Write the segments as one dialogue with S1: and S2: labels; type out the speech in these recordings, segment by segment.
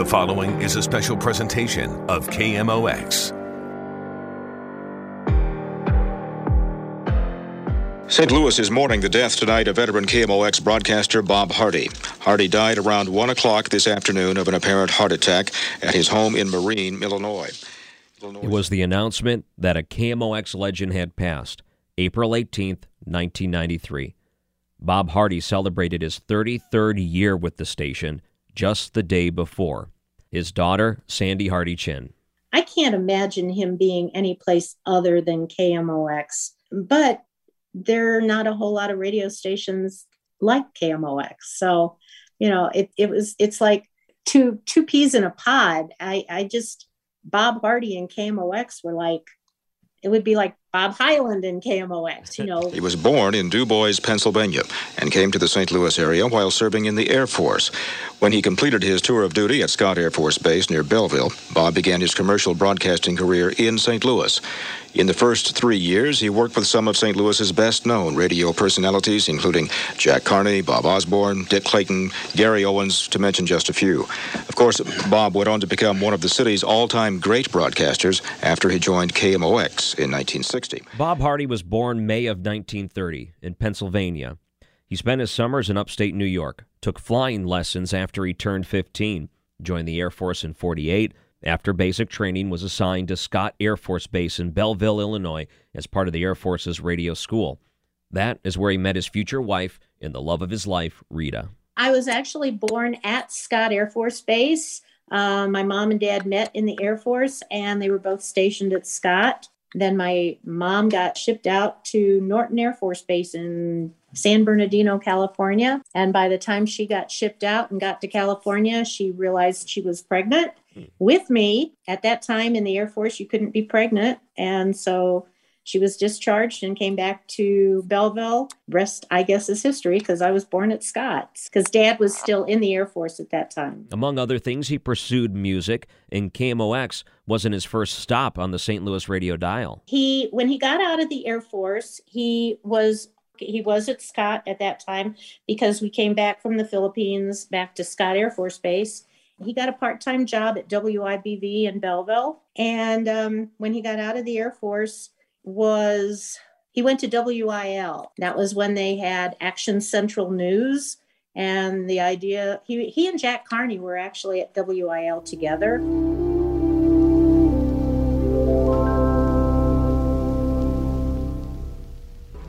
S1: The following is a special presentation of KMOX.
S2: St. Louis is mourning the death tonight of veteran KMOX broadcaster Bob Hardy. Hardy died around 1 o'clock this afternoon of an apparent heart attack at his home in Marine, Illinois.
S3: Illinois. It was the announcement that a KMOX legend had passed, April 18th, 1993. Bob Hardy celebrated his 33rd year with the station just the day before. His daughter, Sandy Hardy Chin.
S4: I can't imagine him being any place other than KMOX, but there are not a whole lot of radio stations like KMOX. So, you know, it, it was, it's like two, two peas in a pod. I, I just, Bob Hardy and KMOX were like, it would be like Bob Hyland in KMOX, you know.
S2: He was born in Du Bois, Pennsylvania, and came to the St. Louis area while serving in the Air Force. When he completed his tour of duty at Scott Air Force Base near Belleville, Bob began his commercial broadcasting career in St. Louis. In the first three years, he worked with some of St. Louis's best known radio personalities, including Jack Carney, Bob Osborne, Dick Clayton, Gary Owens, to mention just a few. Of course, Bob went on to become one of the city's all time great broadcasters after he joined KMOX in 1960.
S3: Bob Hardy was born May of 1930 in Pennsylvania. He spent his summers in upstate New York, took flying lessons after he turned 15, joined the Air Force in 48 after basic training, was assigned to Scott Air Force Base in Belleville, Illinois, as part of the Air Force's radio school. That is where he met his future wife and the love of his life, Rita.
S4: I was actually born at Scott Air Force Base. Uh, my mom and dad met in the Air Force, and they were both stationed at Scott. Then my mom got shipped out to Norton Air Force Base in San Bernardino, California. And by the time she got shipped out and got to California, she realized she was pregnant hmm. with me. At that time in the Air Force, you couldn't be pregnant. And so she was discharged and came back to Belleville. Rest, I guess, is history because I was born at Scott's because dad was still in the Air Force at that time.
S3: Among other things, he pursued music, and KMOX wasn't his first stop on the St. Louis radio dial.
S4: He, when he got out of the Air Force, he was he was at Scott at that time because we came back from the Philippines back to Scott Air Force Base. He got a part time job at WIBV in Belleville. And um, when he got out of the Air Force, was he went to WIL. That was when they had Action Central News. And the idea, he, he and Jack Carney were actually at WIL together.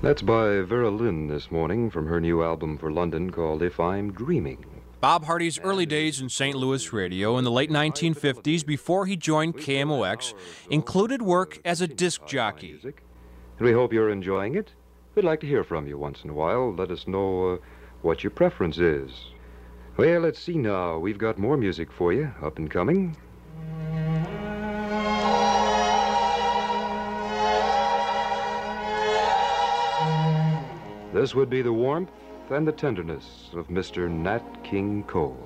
S5: That's by Vera Lynn this morning from her new album for London called If I'm Dreaming.
S6: Bob Hardy's early days in St. Louis radio in the late 1950s before he joined KMOX included work as a disc jockey.
S5: And we hope you're enjoying it. We'd like to hear from you once in a while. Let us know uh, what your preference is. Well, let's see now. We've got more music for you up and coming. This would be the warmth and the tenderness of Mr. Nat King Cole.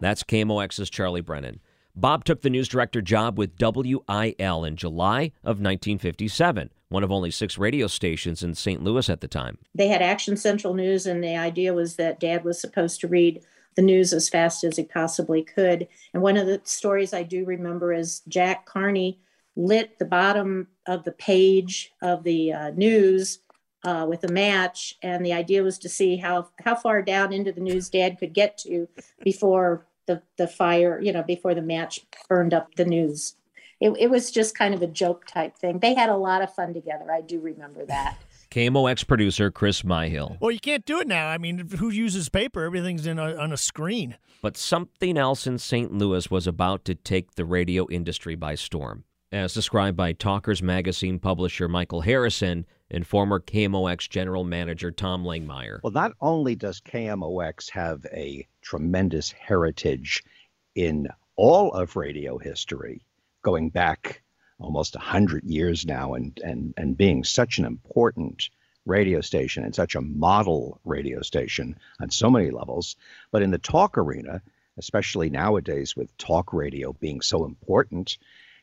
S3: That's KMOX's Charlie Brennan. Bob took the news director job with WIL in July of 1957, one of only six radio stations in St. Louis at the time.
S4: They had Action Central News, and the idea was that Dad was supposed to read the news as fast as he possibly could. And one of the stories I do remember is Jack Carney lit the bottom of the page of the uh, news uh, with a match, and the idea was to see how how far down into the news Dad could get to before the the fire, you know, before the match burned up the news. It, it was just kind of a joke type thing. They had a lot of fun together. I do remember that.
S3: KMOX producer Chris Myhill.
S7: Well, you can't do it now. I mean, who uses paper? Everything's in a, on a screen.
S3: But something else in St. Louis was about to take the radio industry by storm. As described by Talkers Magazine publisher Michael Harrison, and former KMOX general manager Tom Langmyer.
S8: Well, not only does KMOX have a tremendous heritage in all of radio history, going back almost 100 years now and, and, and being such an important radio station and such a model radio station on so many levels, but in the talk arena, especially nowadays with talk radio being so important,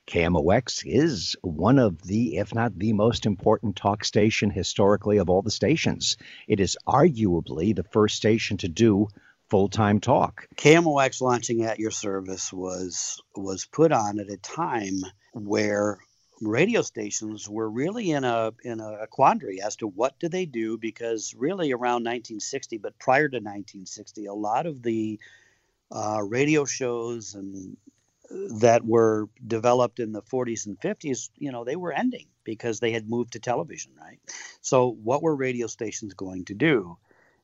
S8: KMOX is one of the, if not the most important talk station historically of all the stations. It is arguably the first station to do full time talk.
S9: KMOX launching at your service was was put on at a time where radio stations were really in a in a quandary as to what do they do because really around 1960 but prior to 1960 a lot of the uh, radio shows and that were developed in the 40s and 50s, you know, they were ending because they had moved to television, right? So, what were radio stations going to do?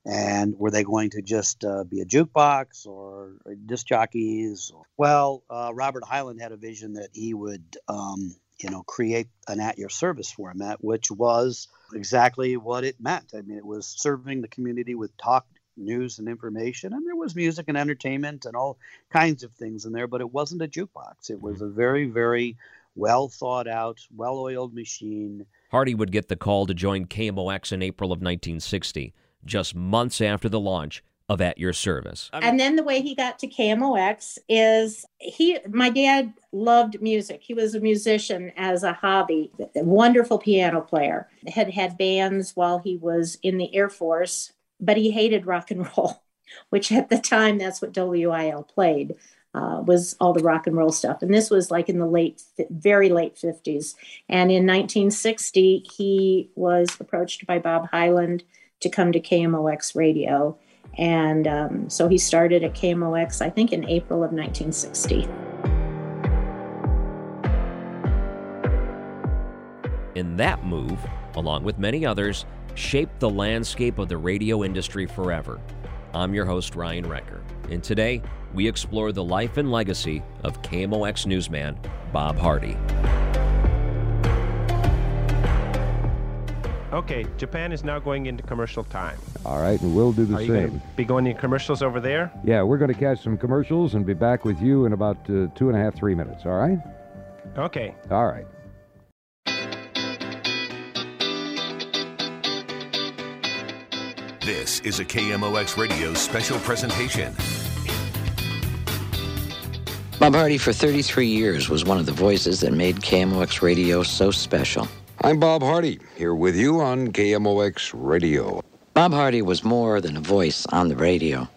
S9: And were they going to just uh, be a jukebox or, or disc jockeys? Well, uh, Robert Hyland had a vision that he would, um, you know, create an at your service format, which was exactly what it meant. I mean, it was serving the community with talk news and information, and there was music and entertainment and all kinds of things in there, but it wasn't a jukebox. It was a mm-hmm. very, very well thought out, well oiled machine.
S3: Hardy would get the call to join KMOX in April of 1960, just months after the launch of At Your Service.
S4: And then the way he got to KMOX is he, my dad loved music. He was a musician as a hobby, a wonderful piano player. Had had bands while he was in the Air Force but he hated rock and roll, which at the time that's what WIL played. Uh, was all the rock and roll stuff. And this was like in the late, very late 50s. And in 1960, he was approached by Bob Hyland to come to KMOX radio. And um, so he started at KMOX, I think, in April of 1960.
S3: In that move, along with many others, shaped the landscape of the radio industry forever. I'm your host, Ryan Recker, and today we explore the life and legacy of KMOX newsman Bob Hardy.
S10: Okay, Japan is now going into commercial time.
S11: All right, and we'll do the
S10: Are you
S11: same.
S10: be going to commercials over there?
S11: Yeah, we're going to catch some commercials and be back with you in about uh, two and a half, three minutes. All right?
S10: Okay.
S11: All right.
S1: This is a KMOX radio special presentation.
S12: Bob Hardy, for 33 years, was one of the voices that made KMOX radio so special.
S13: I'm Bob Hardy, here with you on KMOX Radio.
S12: Bob Hardy was more than a voice on the radio.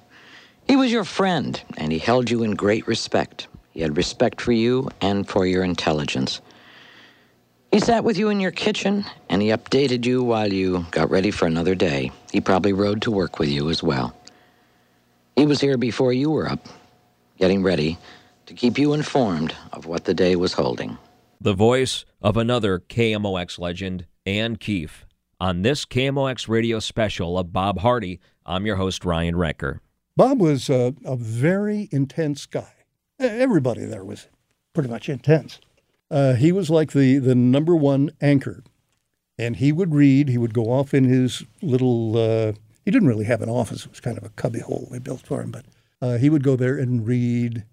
S12: He was your friend, and he held you in great respect. He had respect for you and for your intelligence. He sat with you in your kitchen, and he updated you while you got ready for another day. He probably rode to work with you as well. He was here before you were up, getting ready to keep you informed of what the day was holding.
S3: The voice of another KMOX legend, Anne Keefe. On this KMOX radio special of Bob Hardy, I'm your host, Ryan Recker.
S14: Bob was a, a very intense guy. Everybody there was pretty much intense. Uh, he was like the, the number one anchor. And he would read, he would go off in his little, uh, he didn't really have an office, it was kind of a cubbyhole we built for him, but uh, he would go there and read,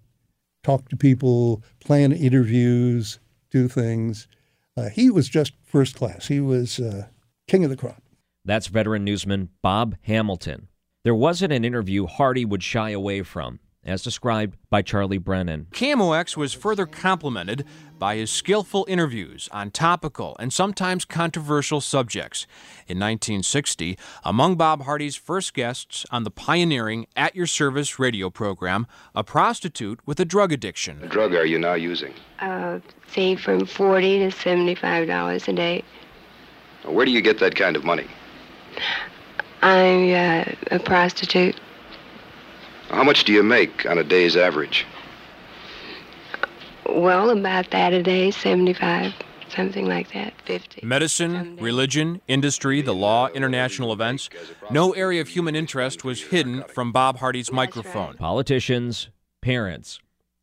S14: talk to people, plan interviews, do things. Uh, he was just first class. He was uh, king of the crop.
S3: That's veteran newsman Bob Hamilton. There wasn't an interview Hardy would shy away from as described by Charlie Brennan.
S6: KMOX was further complemented by his skillful interviews on topical and sometimes controversial subjects. In 1960, among Bob Hardy's first guests on the pioneering At Your Service radio program, a prostitute with a drug addiction.
S2: What drug are you now using?
S15: Uh, say from 40 to $75 a day.
S2: Where do you get that kind of money?
S15: I'm uh, a prostitute.
S2: How much do you make on a day's average?
S15: Well, about that a day, 75, something like that, 50.
S6: Medicine, religion, industry, the law, international events. No area of human interest was hidden from Bob Hardy's microphone.
S3: Politicians, parents,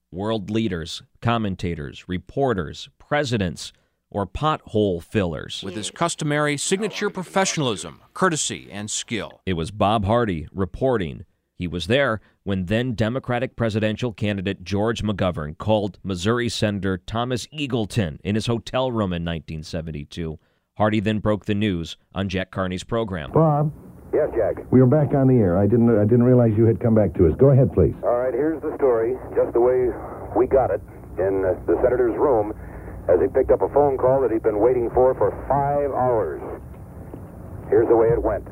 S3: world leaders, commentators, reporters, presidents, or pothole fillers.
S6: With his customary signature professionalism, courtesy, and skill.
S3: It was Bob Hardy reporting. He was there when then Democratic presidential candidate George McGovern called Missouri Senator Thomas Eagleton in his hotel room in 1972. Hardy then broke the news on Jack Carney's program.
S16: Bob.
S17: Yes, Jack.
S16: We are back on the air. I didn't. I didn't realize you had come back to us. Go ahead, please.
S17: All right. Here's the story, just the way we got it in uh, the senator's room, as he picked up a phone call that he'd been waiting for for five hours. Here's the way it went.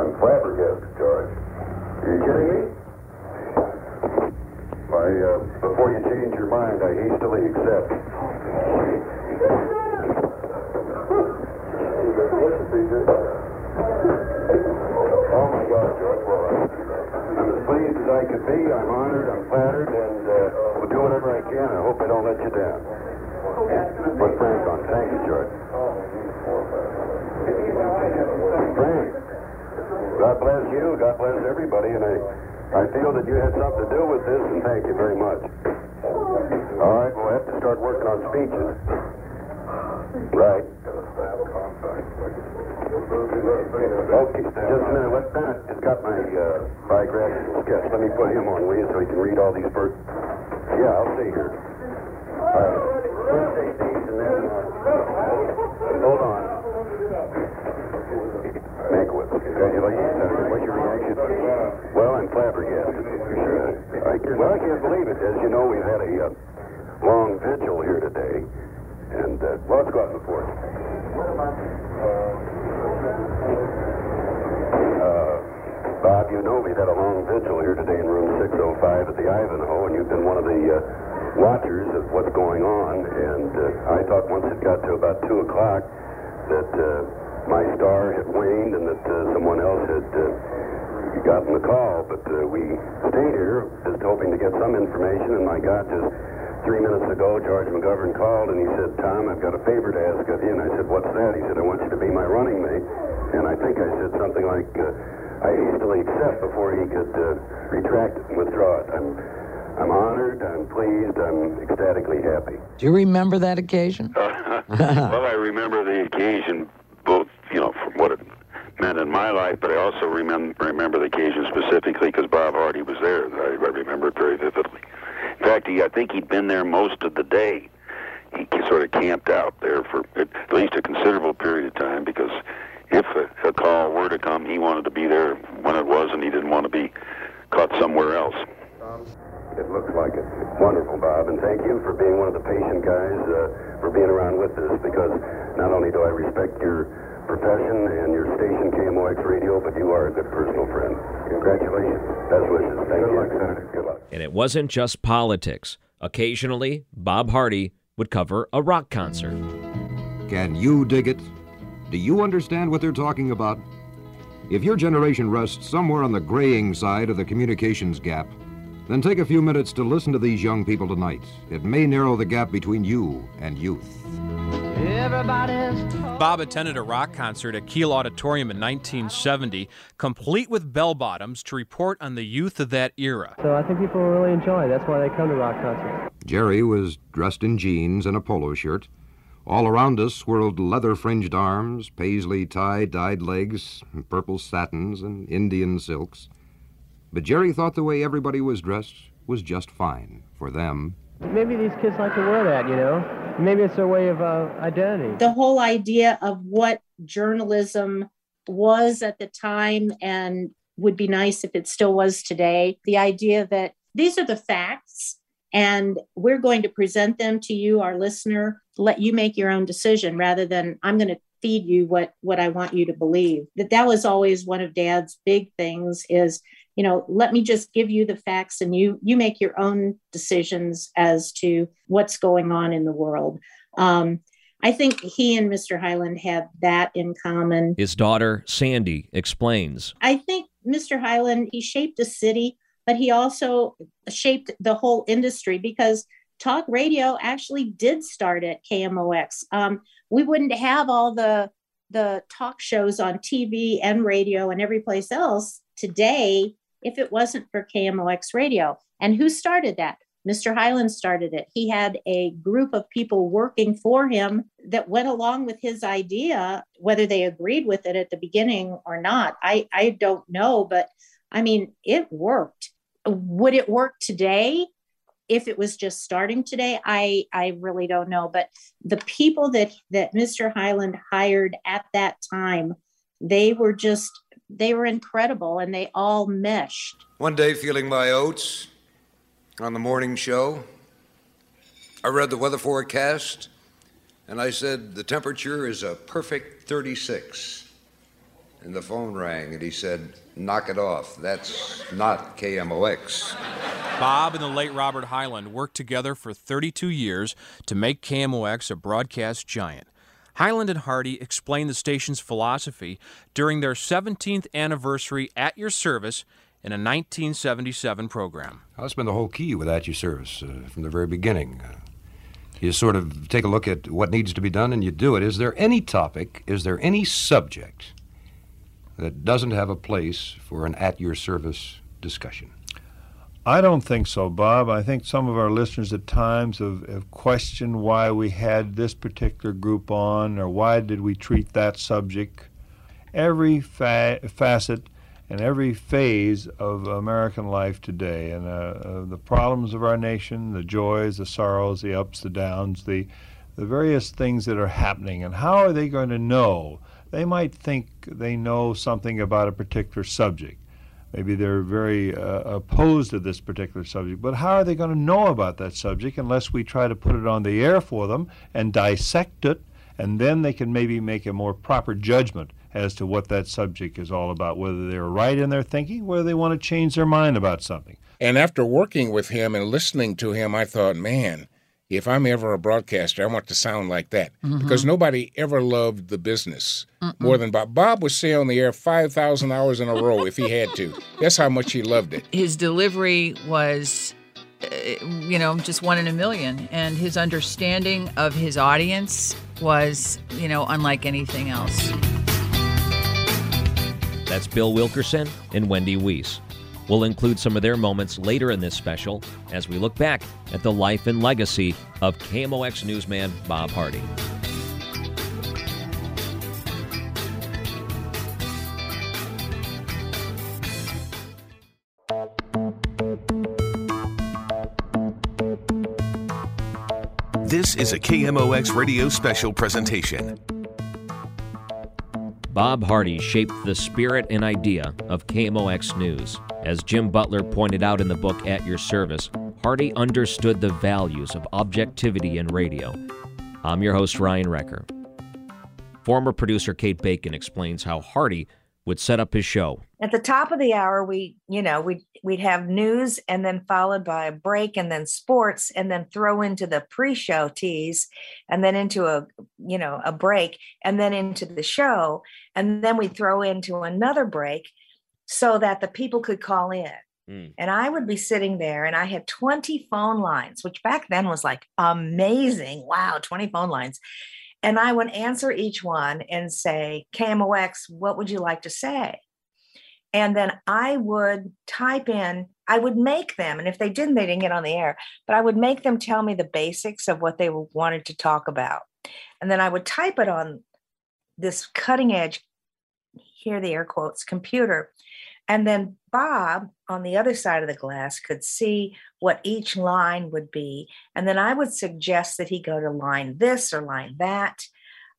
S18: I'm flabbergasted, George.
S17: Are you kidding me? Why, uh, before you change your mind, I hastily accept. Oh my God, George. Well, I'm as pleased as I could be. I'm honored. I'm flattered, and uh, will do whatever I can. I hope I don't let you down. Put Frank on. Thank you, George. Frank, God bless you. God bless everybody, and I, I feel that you had something to do with this, and thank you very much. All right, we'll have to start working on speeches. Right. Okay, just a minute. Let Bennett has got my uh, biographical sketch. Let me put him on, will you, so he can read all these birds. Yeah, I'll stay here. All right hold on. Mankiewicz, congratulations. What's your reaction? Well, I'm flabbergasted. I, well, I can't believe it. As you know, we've had a uh, long vigil here today. And, uh, well, let's go out in the Bob, you know we've had a long vigil here today in room 605 at the Ivanhoe, and you've been one of the uh, watchers of what's going on. And uh, I thought once it got to about 2 o'clock that uh, my star had waned and that uh, someone else had uh, gotten the call. But uh, we stayed here just hoping to get some information, and my God, just three minutes ago, George McGovern called and he said, Tom, I've got a favor to ask of you. And I said, What's that? He said, I want you to be my running mate. And I think I said something like, uh, I hastily accept before he could uh, retract it and withdraw it. I'm, I'm honored, I'm pleased, I'm ecstatically happy.
S12: Do you remember that occasion?
S17: well, I remember the occasion, both, you know, from what it meant in my life, but I also remember remember the occasion specifically because Bob Hardy was there. I, I remember it very vividly. In fact, he, I think he'd been there most of the day. He sort of camped out there for at least a considerable period of time because if a, a call were to come, he wanted to be there when it was, and he didn't want to be caught somewhere else. It looks like it. Wonderful, Bob, and thank you for being one of the patient guys, uh, for being around with us, because not only do I respect your profession and your station, KMOX Radio, but you are a good personal friend. Congratulations. Best wishes. Thank good you. Luck, Senator. Good luck.
S3: And it wasn't just politics. Occasionally, Bob Hardy would cover a rock concert.
S11: Can you dig it? Do you understand what they're talking about? If your generation rests somewhere on the graying side of the communications gap, then take a few minutes to listen to these young people tonight. It may narrow the gap between you and youth.
S6: Bob attended a rock concert at Kiel Auditorium in 1970, complete with bell bottoms to report on the youth of that era.
S18: So I think people will really enjoy. That's why they come to rock concerts.
S11: Jerry was dressed in jeans and a polo shirt. All around us swirled leather fringed arms, paisley tie dyed legs, purple satins, and Indian silks. But Jerry thought the way everybody was dressed was just fine for them.
S18: Maybe these kids like to wear that, you know? Maybe it's their way of uh, identity.
S4: The whole idea of what journalism was at the time and would be nice if it still was today. The idea that these are the facts and we're going to present them to you, our listener, let you make your own decision rather than I'm going to feed you what what I want you to believe. That that was always one of dad's big things is you know let me just give you the facts and you you make your own decisions as to what's going on in the world um, i think he and mr hyland had that in common
S3: His daughter, Sandy, explains.
S4: i think mr hyland he shaped a city but he also shaped the whole industry because talk radio actually did start at kmox um, we wouldn't have all the the talk shows on tv and radio and every place else today if it wasn't for KMOX radio. And who started that? Mr. Hyland started it. He had a group of people working for him that went along with his idea, whether they agreed with it at the beginning or not. I, I don't know, but I mean, it worked. Would it work today? If it was just starting today, I, I really don't know. But the people that, that Mr. Hyland hired at that time, they were just they were incredible and they all meshed.
S13: One day, feeling my oats on the morning show, I read the weather forecast and I said, The temperature is a perfect 36.
S11: And the phone rang, and he said, Knock it off. That's not KMOX.
S6: Bob and the late Robert Hyland worked together for 32 years to make KMOX a broadcast giant. Hyland and Hardy explained the station's philosophy during their 17th anniversary at your service in a 1977 program.
S11: That's been the whole key with At Your Service uh, from the very beginning. Uh, you sort of take a look at what needs to be done and you do it. Is there any topic, is there any subject that doesn't have a place for an At Your Service discussion?
S19: I don't think so, Bob. I think some of our listeners at times have, have, questioned why we had this particular group on or why did we treat that subject. Every fa- facet and every phase of American life today and uh, uh, the problems of our nation, the joys, the sorrows, the ups, the downs, the, the various things that are happening, and how are they going to know? They might think they know something about a particular subject. Maybe they're very uh, opposed to this particular subject, but how are they going to know about that subject unless we try to put it on the air for them and dissect it, and then they can maybe make a more proper judgment as to what that subject is all about, whether they're right in their thinking, whether they want to change their mind about something.
S20: And after working with him and listening to him, I thought, man, if I'm ever a broadcaster, I want to sound like that mm-hmm. because nobody ever loved the business Mm-mm. more than Bob. Bob would stay on the air 5,000 hours in a row if he had to. That's how much he loved it.
S21: His delivery was, uh, you know, just one in a million. And his understanding of his audience was, you know, unlike anything else.
S3: That's Bill Wilkerson and Wendy Weiss. We'll include some of their moments later in this special as we look back at the life and legacy of KMOX newsman Bob Hardy.
S1: This is a KMOX radio special presentation.
S3: Bob Hardy shaped the spirit and idea of KMOX News. As Jim Butler pointed out in the book At Your Service, Hardy understood the values of objectivity in radio. I'm your host, Ryan Recker. Former producer Kate Bacon explains how Hardy would set up his show.
S22: At the top of the hour, we, you know, we'd, we'd have news and then followed by a break and then sports and then throw into the pre-show tease and then into a, you know, a break and then into the show. And then we'd throw into another break so that the people could call in. Mm. And I would be sitting there and I had 20 phone lines, which back then was like amazing. Wow, 20 phone lines. And I would answer each one and say, KMOX, what would you like to say? And then I would type in, I would make them, and if they didn't, they didn't get on the air, but I would make them tell me the basics of what they wanted to talk about. And then I would type it on this cutting edge, here the air quotes, computer. And then Bob on the other side of the glass could see what each line would be. And then I would suggest that he go to line this or line that.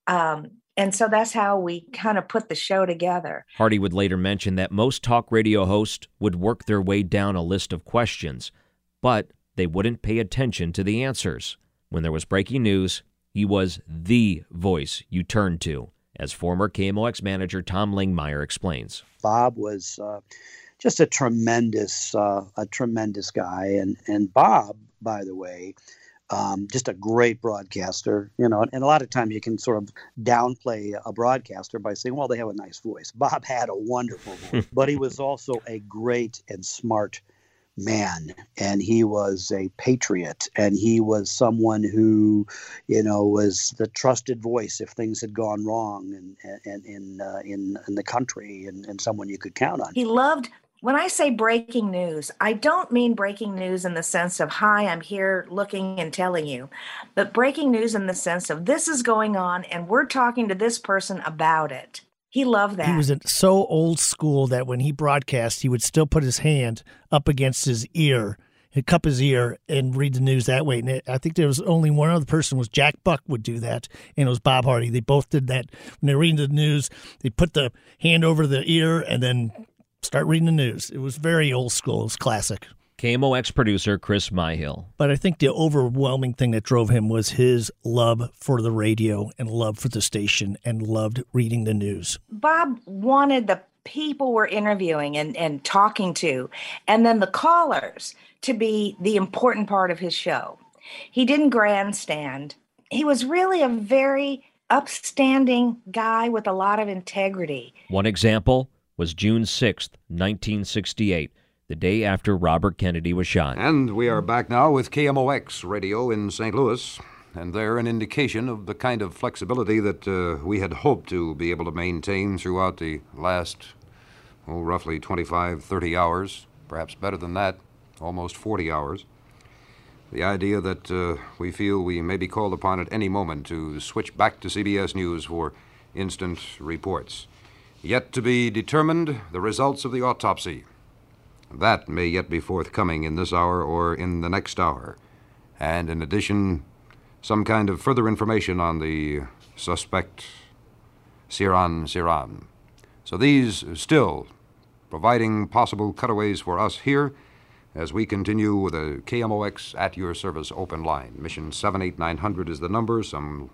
S22: Um, and so that's how we kind of put the show together.
S3: Hardy would later mention that most talk radio hosts would work their way down a list of questions, but they wouldn't pay attention to the answers. When there was breaking news, he was the voice you turned to as former KMOX manager Tom Langmyer explains.
S9: Bob was uh, just a tremendous, uh, a tremendous guy, and and Bob, by the way, um, just a great broadcaster, you know. And a lot of times you can sort of downplay a broadcaster by saying, "Well, they have a nice voice." Bob had a wonderful voice, but he was also a great and smart man and he was a patriot and he was someone who you know was the trusted voice if things had gone wrong in in uh, in, in the country and, and someone you could count on
S22: he loved when I say breaking news, I don't mean breaking news in the sense of, hi, I'm here looking and telling you, but breaking news in the sense of, this is going on and we're talking to this person about it. He loved that.
S23: He was so old school that when he broadcast, he would still put his hand up against his ear, he'd cup his ear, and read the news that way. And it, I think there was only one other person was Jack Buck would do that, and it was Bob Hardy. They both did that when they're reading the news. They put the hand over the ear and then start reading the news. It was very old school. It was classic.
S3: KMOX producer Chris Myhill.
S23: But I think the overwhelming thing that drove him was his love for the radio and love for the station and loved reading the news.
S22: Bob wanted the people we're interviewing and, and talking to, and then the callers to be the important part of his show. He didn't grandstand. He was really a very upstanding guy with a lot of integrity.
S3: One example was June 6th, 1968 the day after Robert Kennedy was shot.
S11: And we are back now with KMOX radio in St. Louis. And they're an indication of the kind of flexibility that uh, we had hoped to be able to maintain throughout the last, oh, roughly 25, 30 hours, perhaps better than that, almost 40 hours. The idea that uh, we feel we may be called upon at any moment to switch back to CBS News for instant reports. Yet to be determined the results of the autopsy. That may yet be forthcoming in this hour or in the next hour. And in addition, some kind of further information on the suspect, Sirhan Sirhan. So these still providing possible cutaways for us here as we continue with a KMOX at your service open line. Mission 78900 is the number. Some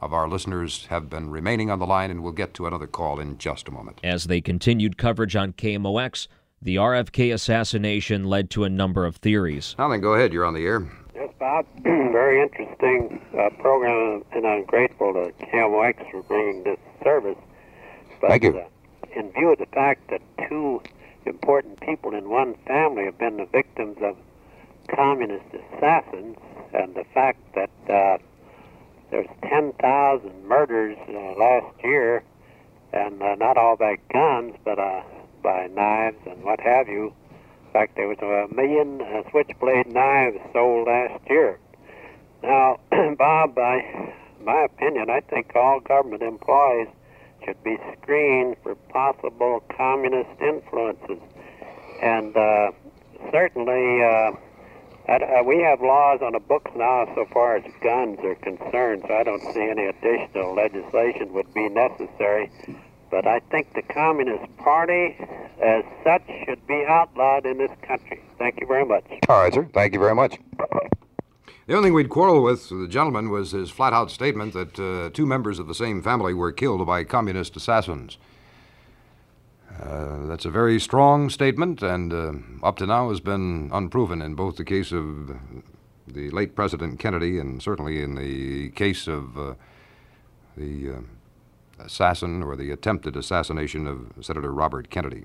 S11: of our listeners have been remaining on the line, and we'll get to another call in just a moment.
S3: As they continued coverage on KMOX, the RFK assassination led to a number of theories.
S11: Alan, go ahead. You're on the air.
S24: Yes, Bob. Very interesting uh, program, and I'm grateful to KMOX for bringing this service. But,
S11: Thank you.
S24: Uh, in view of the fact that two important people in one family have been the victims of communist assassins, and the fact that uh, there's 10,000 murders uh, last year, and uh, not all by guns, but uh, by knives and what have you. In fact, there was a million uh, switchblade knives sold last year. Now, Bob, by my opinion, I think all government employees should be screened for possible communist influences. And uh, certainly, uh, uh, we have laws on the books now so far as guns are concerned, so I don't see any additional legislation would be necessary but I think the Communist Party, as such, should be outlawed in this country. Thank you very much.
S11: All right, sir. Thank you very much. The only thing we'd quarrel with the gentleman was his flat out statement that uh, two members of the same family were killed by communist assassins. Uh, that's a very strong statement, and uh, up to now has been unproven in both the case of the late President Kennedy and certainly in the case of uh, the uh, assassin or the attempted assassination of Senator Robert Kennedy.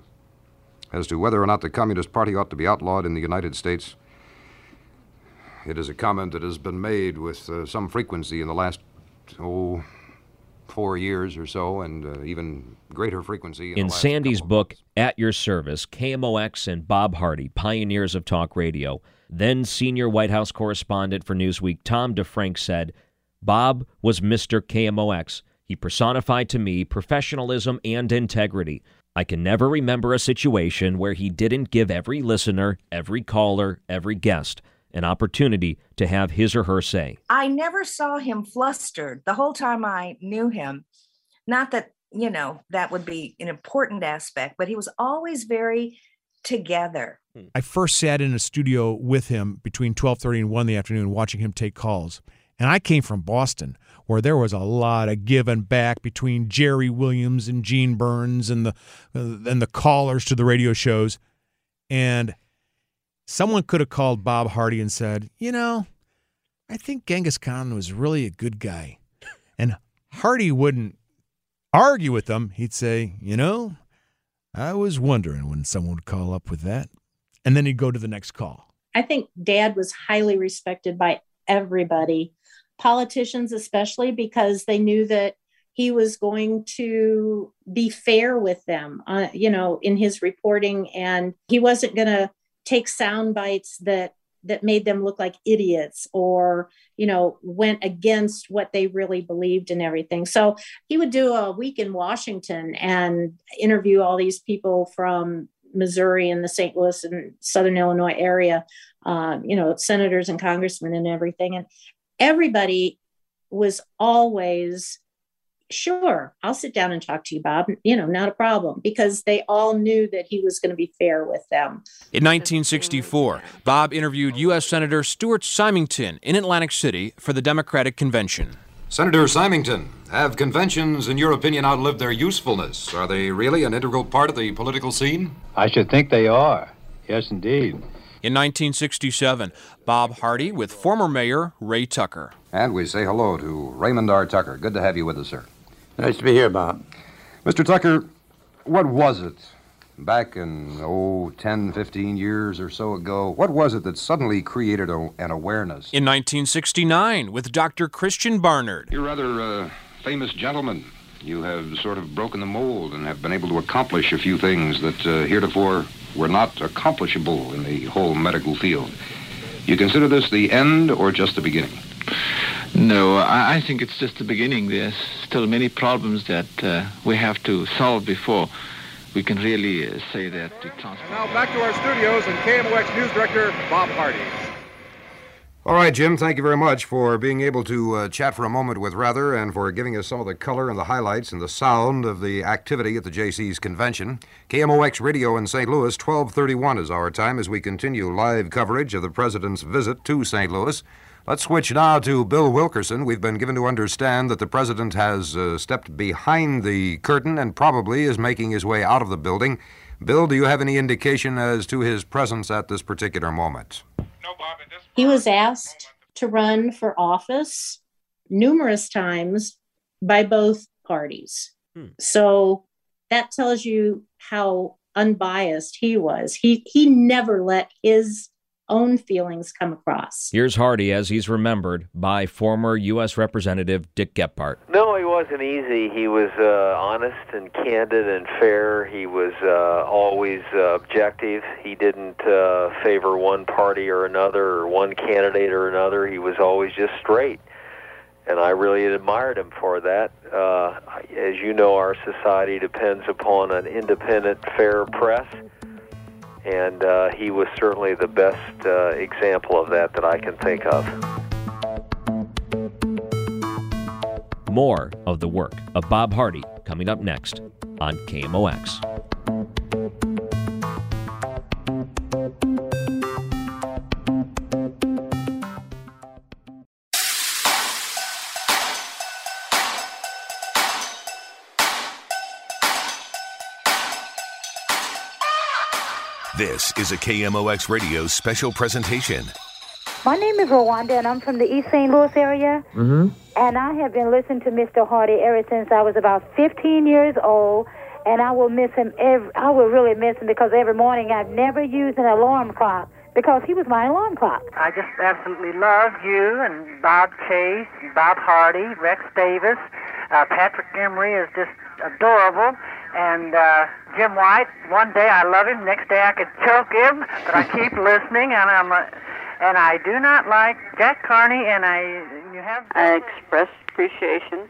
S11: As to whether or not the Communist Party ought to be outlawed in the United States, it is a comment that has been made with uh, some frequency in the last, oh, four years or so, and uh, even greater frequency. In,
S3: in Sandy's book, At Your Service, KMOX and Bob Hardy, Pioneers of Talk Radio, then senior White House correspondent for Newsweek, Tom DeFrank said, Bob was Mr. KMOX he personified to me professionalism and integrity. I can never remember a situation where he didn't give every listener, every caller, every guest an opportunity to have his or her say.
S22: I never saw him flustered the whole time I knew him. Not that, you know, that would be an important aspect, but he was always very together.
S25: I first sat in a studio with him between 12:30 and 1 in the afternoon watching him take calls. And I came from Boston, where there was a lot of give and back between Jerry Williams and Gene Burns and the uh, and the callers to the radio shows. And someone could have called Bob Hardy and said, "You know, I think Genghis Khan was really a good guy." And Hardy wouldn't argue with them. He'd say, "You know, I was wondering when someone would call up with that." And then he'd go to the next call.
S4: I think dad was highly respected by everybody politicians especially because they knew that he was going to be fair with them uh, you know in his reporting. And he wasn't going to take sound bites that that made them look like idiots or you know went against what they really believed and everything. So he would do a week in washington and interview all these people from missouri and the st louis and southern illinois area uh, you know senators and congressmen and everything. And everybody was always sure, I'll sit down and talk to you, Bob. You know, not a problem, because they all knew that he was going to be fair with them.
S6: In 1964, Bob interviewed U.S. Senator Stuart Symington in Atlantic City for the Democratic Convention.
S11: Senator Symington, have conventions, in your opinion, outlived their usefulness? Are they really an integral part of the political scene?
S26: I should think they are. Yes, indeed.
S6: In 1967, Bob Hardy with former Mayor Ray Tucker.
S11: And we say hello to Raymond R. Tucker. Good to have you with us, sir.
S26: Nice to be here, Bob.
S11: Mr. Tucker, what was it back in, oh, 10, 15 years or so ago? What was it that suddenly created a, an awareness?
S6: In 1969, with Dr. Christiaan Barnard.
S11: You're rather a famous gentleman. You have sort of broken the mold and have been able to accomplish a few things that uh, heretofore were not accomplishable in the whole medical field. You consider this the end or just the beginning?
S27: No, I, I think it's just the beginning. There's still many problems that uh, we have to solve before we can really uh, say that the transplant.
S28: Now back to our studios and KMOX News Director Bob Hardy.
S11: All right, Jim, thank you very much for being able to uh, chat for a moment with Rather and for giving us some of the color and the highlights and the sound of the activity at the JC's convention. KMOX Radio in St. Louis, 1231 is our time as we continue live coverage of the President's visit to St. Louis. Let's switch now to Bill Wilkerson. We've been given to understand that the President has uh, stepped behind the curtain and probably is making his way out of the building. Bill, do you have any indication as to his presence at this particular moment?
S4: He was asked to run for office numerous times by both parties.
S3: Hmm.
S4: So that tells you how unbiased he was. He he never let his own feelings come across.
S3: Here's Hardy as he's remembered by former U.S. Representative Dick Gephardt.
S29: No, he wasn't easy. He was uh, honest and candid and fair. He was uh, always uh, objective. He didn't uh, favor one party or another or one candidate or another. He was always just straight. And I really admired him for that. Uh, as you know, our society depends upon an independent, fair press and uh, he was certainly the best uh, example of that that I can think of.
S3: More of the work of Bob Hardy coming up next on KMOX.
S1: This is a KMOX radio special presentation.
S30: My name is Rwanda, and I'm from the East St. Louis area.
S3: Mm-hmm.
S30: And I have been listening to Mr. Hardy ever since I was about 15 years old. And I will miss him. Every, I will really miss him because every morning I've never used an alarm clock because he was my alarm clock.
S31: I just absolutely love you and Bob Chase, Bob Hardy, Rex Davis. Uh, Patrick Emery is just adorable. And uh, Jim White, one day I love him, next day I could choke him, but I keep listening, and I'm, uh, and I do not like Jack Carney, and I, you have.
S32: I express appreciation,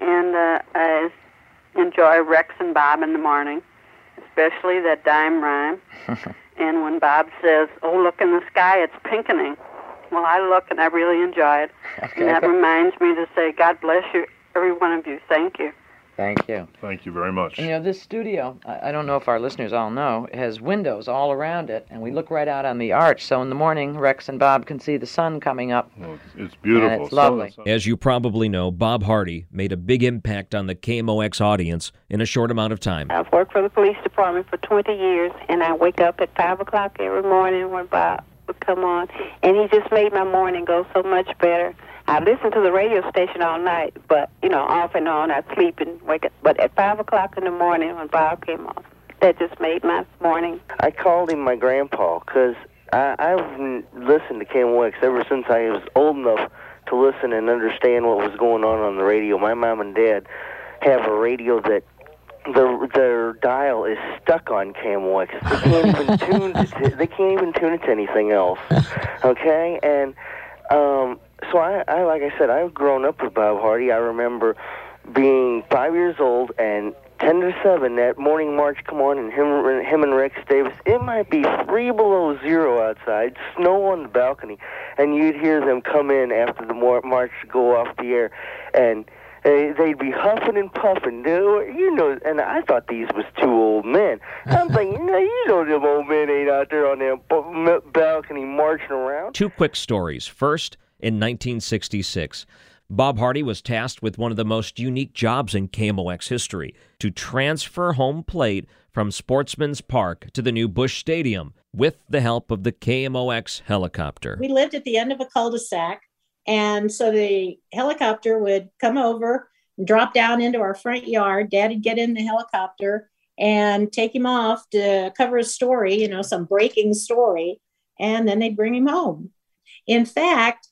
S32: and uh, I enjoy Rex and Bob in the morning, especially that dime rhyme. and when Bob says, "Oh, look in the sky, it's pinkening," well, I look and I really enjoy it,
S33: Okay.
S32: and that reminds me to say, "God bless you, every one of you. Thank you."
S33: Thank you.
S19: Thank you very much.
S33: And, you know, this studio, I, I don't know if our listeners all know, has windows all around it, and we look right out on the arch. So in the morning, Rex and Bob can see the sun coming up.
S19: it's
S33: And it's lovely.
S3: As you probably know, Bob Hardy made a big impact on the KMOX audience in a short amount of time.
S32: I've worked for the police department for 20 years, and I wake up at 5 o'clock every morning when Bob would come on, and he just made my morning go so much better. I listen to the radio station all night, but, you know, off and on, I'd sleep and wake up. But at 5 o'clock in the morning when Bob came on, that just made my morning.
S34: I called him my grandpa because I've listened to KMOX ever since I was old enough to listen and understand what was going on on the radio. My mom and dad have a radio that their their dial is stuck on KMOX. They can't even tune it. To, they can't even tune it to anything else. Okay, and um, so I, I like I said, I've grown up with Bob Hardy. I remember being five years old and ten to seven that morning march come on and him him and Rex Davis. It might be three below zero outside, snow on the balcony, and you'd hear them come in after the march go off the air, and they'd be huffing and puffing, you know. And I thought these was two old men. I'm thinking, no, you know, them old men ain't out there on that balcony marching around.
S3: Two quick stories. First, in 1966. Bob Hardy was tasked with one of the most unique jobs in KMOX history to transfer home plate from Sportsman's Park to the new Busch Stadium with the help of the KMOX helicopter.
S4: We lived at the end of a cul de sac, and so the helicopter would come over and drop down into our front yard. Dad would get in the helicopter and take him off to cover a story, you know, some breaking story, and then they'd bring him home. In fact,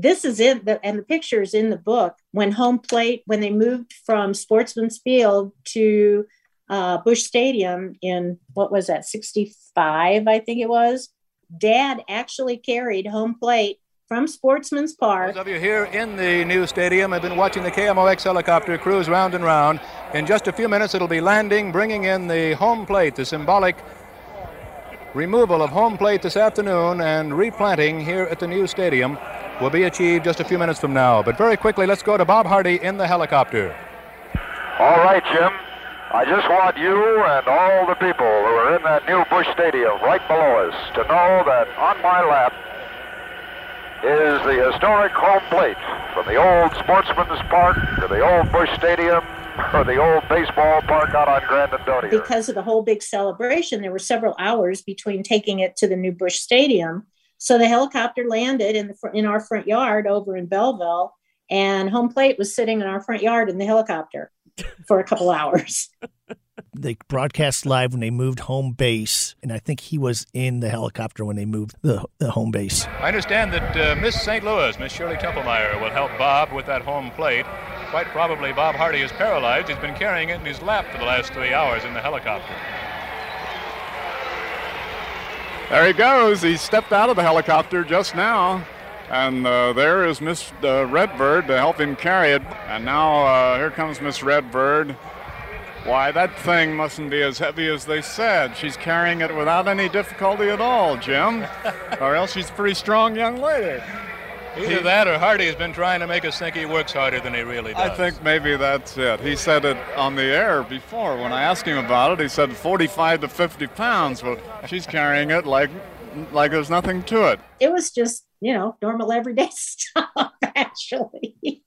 S4: this is in the and the pictures in the book when home plate when they moved from sportsman's field to uh, busch stadium in what was that 65 i think it was dad actually carried home plate from sportsman's park.
S28: Those of you here in the new stadium have been watching the kmox helicopter cruise round and round. In just a few minutes it'll be landing bringing in the home plate the symbolic removal of home plate this afternoon and replanting here at the new stadium will be achieved just a few minutes from now. But very quickly, let's go to Bob Hardy in the helicopter.
S35: All right, Jim. I just want you and all the people who are in that new Busch Stadium right below us to know that on my lap is the historic home plate from the old Sportsman's Park to the old Busch Stadium or the old baseball park out on Grand and Dodier.
S4: Because of the whole big celebration, there were several hours between taking it to the new Busch Stadium so the helicopter landed in the fr- in our front yard over in Belleville, and home plate was sitting in our front yard in the helicopter for a couple hours.
S7: they broadcast live when they moved home base, and I think he was in the helicopter when they moved the, the home base.
S28: I understand that uh, Miss St. Louis, Miss Shirley Templemeyer, will help Bob with that home plate. Quite probably, Bob Hardy is paralyzed. He's been carrying it in his lap for the last three hours in the helicopter.
S36: There he goes. He stepped out of the helicopter just now. And uh, there is Miss uh, Redbird to help him carry it. And now uh, here comes Miss Redbird. Why, that thing mustn't be as heavy as they said. She's carrying it without any difficulty at all, Jim. or else she's a pretty strong young lady.
S28: Either that or Hardy has been trying to make us think he works harder than he really does.
S36: I think maybe that's it. He said it on the air before. When I asked him about it, he said 45 to 50 pounds. Well, she's carrying it like like there's nothing to it.
S4: It was just, you know, normal everyday stuff, actually.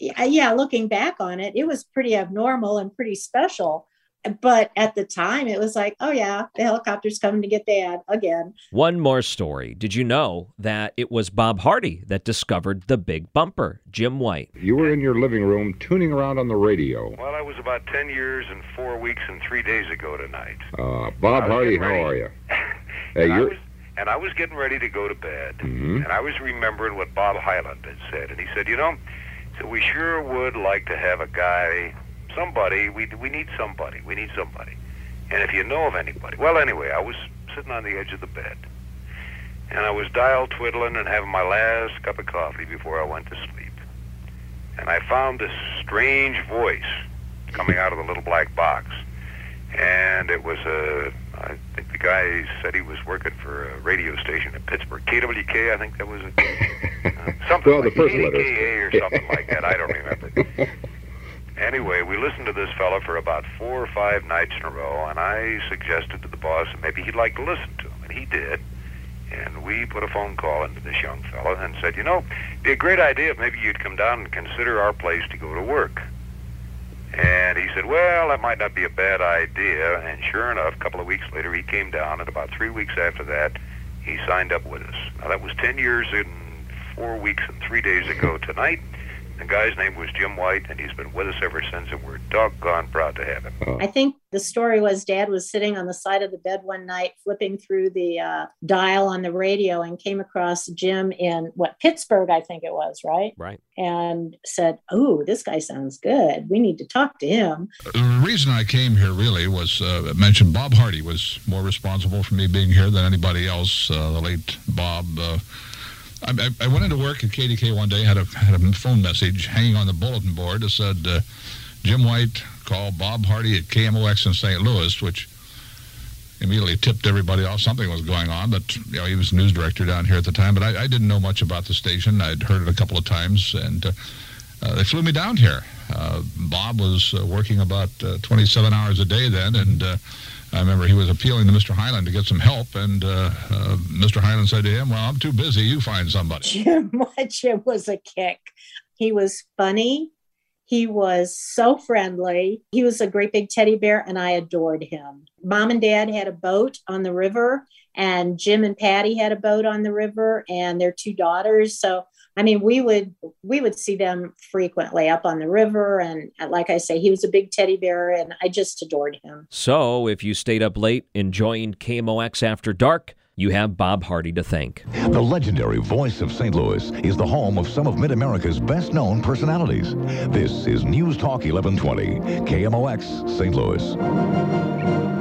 S4: yeah, yeah, looking back on it, it was pretty abnormal and pretty special but at the time it was like oh yeah the helicopter's coming to get dad again.
S3: One more story. Did you know that it was bob hardy that discovered the big bumper jim white?
S11: You were in your living room tuning around on the radio.
S37: Well i was about 10 years and four weeks and three days ago tonight.
S11: Uh, bob hardy how are you?
S37: Hey, and, I was, and i was getting ready to go to bed.
S11: Mm-hmm.
S37: and i was remembering what bob hyland had said. And he said you know so we sure would like to have a guy somebody. We we need somebody. We need somebody. And if you know of anybody, well, anyway, I was sitting on the edge of the bed, and I was dial twiddling and having my last cup of coffee before I went to sleep, and I found this strange voice coming out of the little black box, and it was a. I think the guy said he was working for a radio station in Pittsburgh, KWK. I think that was a, uh, something
S11: well,
S37: like
S11: the first
S37: KDKA or something like that. I don't remember. Anyway, we listened to this fellow for about four or five nights in a row, and I suggested to the boss that maybe he'd like to listen to him, and he did. And we put a phone call into this young fellow and said, you know, it'd be a great idea if maybe you'd come down and consider our place to go to work. And he said, well, that might not be a bad idea. And sure enough, a couple of weeks later, he came down, and about three weeks after that, he signed up with us. Now, that was 10 years and four weeks and three days ago tonight. The guy's name was Jim White, and he's been with us ever since, and we're doggone proud to have him.
S4: I think the story was Dad was sitting on the side of the bed one night, flipping through the uh, dial on the radio, and came across Jim in what Pittsburgh, I think it was, right?
S3: Right.
S4: And said, "Oh, this guy sounds good. We need to talk to him."
S38: The reason I came here really was uh, mentioned. Bob Hardy was more responsible for me being here than anybody else. Uh, the late Bob uh, I, I, went into work at KDK one day, had a had a phone message hanging on the bulletin board that said uh, Jim White called Bob Hardy at KMOX in St. Louis, which immediately tipped everybody off something was going on. But you know, he was news director down here at the time. But I, I didn't know much about the station. I'd heard it a couple of times, and uh, uh, they flew me down here. Uh, Bob was uh, working about uh, 27 hours a day then, and uh, I remember he was appealing to Mr. Hyland to get some help, and uh, uh, Mr. Hyland said to him, "Well, I'm too busy. You find somebody."
S4: Jim, Jim was a kick. He was funny. He was so friendly. He was a great big teddy bear, and I adored him. Mom and dad had a boat on the river, and Jim and Patty had a boat on the river, and their two daughters. So I mean, we would we would see them frequently up on the river, and uh, like I say, he was a big teddy bear, and I just adored him.
S3: So, if you stayed up late enjoying KMOX after dark, you have Bob Hardy to thank.
S39: The legendary voice of St. Louis is the home of some of Mid America's best known personalities. This is News Talk 1120, KMOX St. Louis.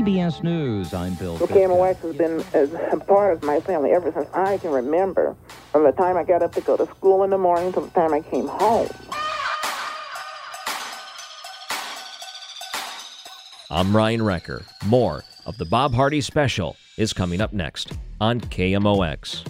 S40: CBS News, I'm Bill.
S41: Well, KMOX has been a part of my family ever since I can remember. From the time I got up to go to school in the morning to the time I came home.
S3: I'm Ryan Recker. More of the Bob Hardy Special is coming up next on KMOX.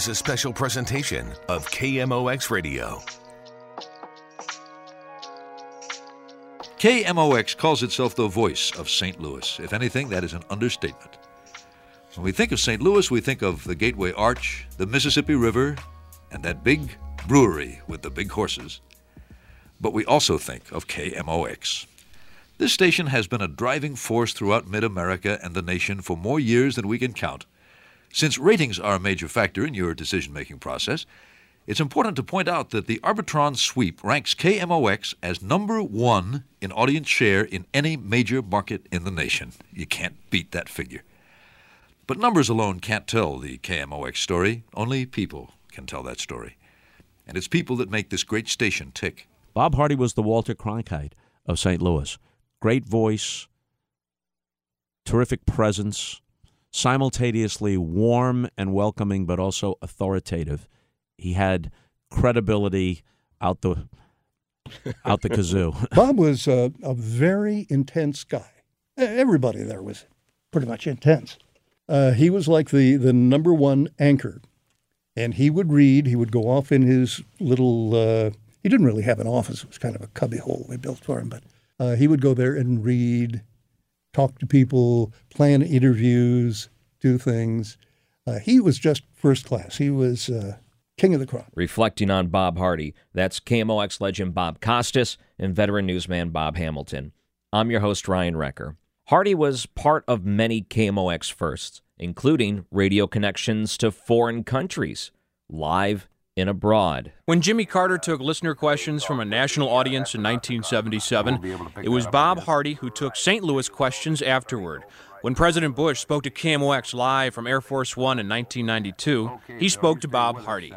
S1: Is a special presentation of KMOX Radio.
S42: KMOX calls itself the voice of St. Louis. If anything, that is an understatement. When we think of St. Louis, we think of the Gateway Arch, the Mississippi River, and that big brewery with the big horses. But we also think of KMOX. This station has been a driving force throughout mid America and the nation for more years than we can count. Since ratings are a major factor in your decision making process, it's important to point out that the Arbitron sweep ranks KMOX as number one in audience share in any major market in the nation. You can't beat that figure. But numbers alone can't tell the KMOX story. Only people can tell that story. And it's people that make this great station tick.
S43: Bob Hardy was the Walter Cronkite of St. Louis. Great voice, terrific presence, simultaneously warm and welcoming, but also authoritative. He had credibility out the out the kazoo.
S44: Bob was a, a, very intense guy. Everybody there was pretty much intense. Uh, he was like the the number one anchor, and he would read. He would go off in his little. Uh, he didn't really have an office. It was kind of a cubbyhole we built for him, but uh, he would go there and read talk to people, plan interviews, do things. Uh, he was just first class. He was uh, king of the crop.
S3: Reflecting on Bob Hardy, that's KMOX legend Bob Costas and veteran newsman Bob Hamilton. I'm your host, Ryan Recker. Hardy was part of many KMOX firsts, including radio connections to foreign countries, live and abroad.
S6: When Jimmy Carter took listener questions from a national audience in 1977, it was Bob Hardy who took St. Louis questions afterward. When President Bush spoke to KMOX live from Air Force One in 1992, he spoke to Bob Hardy.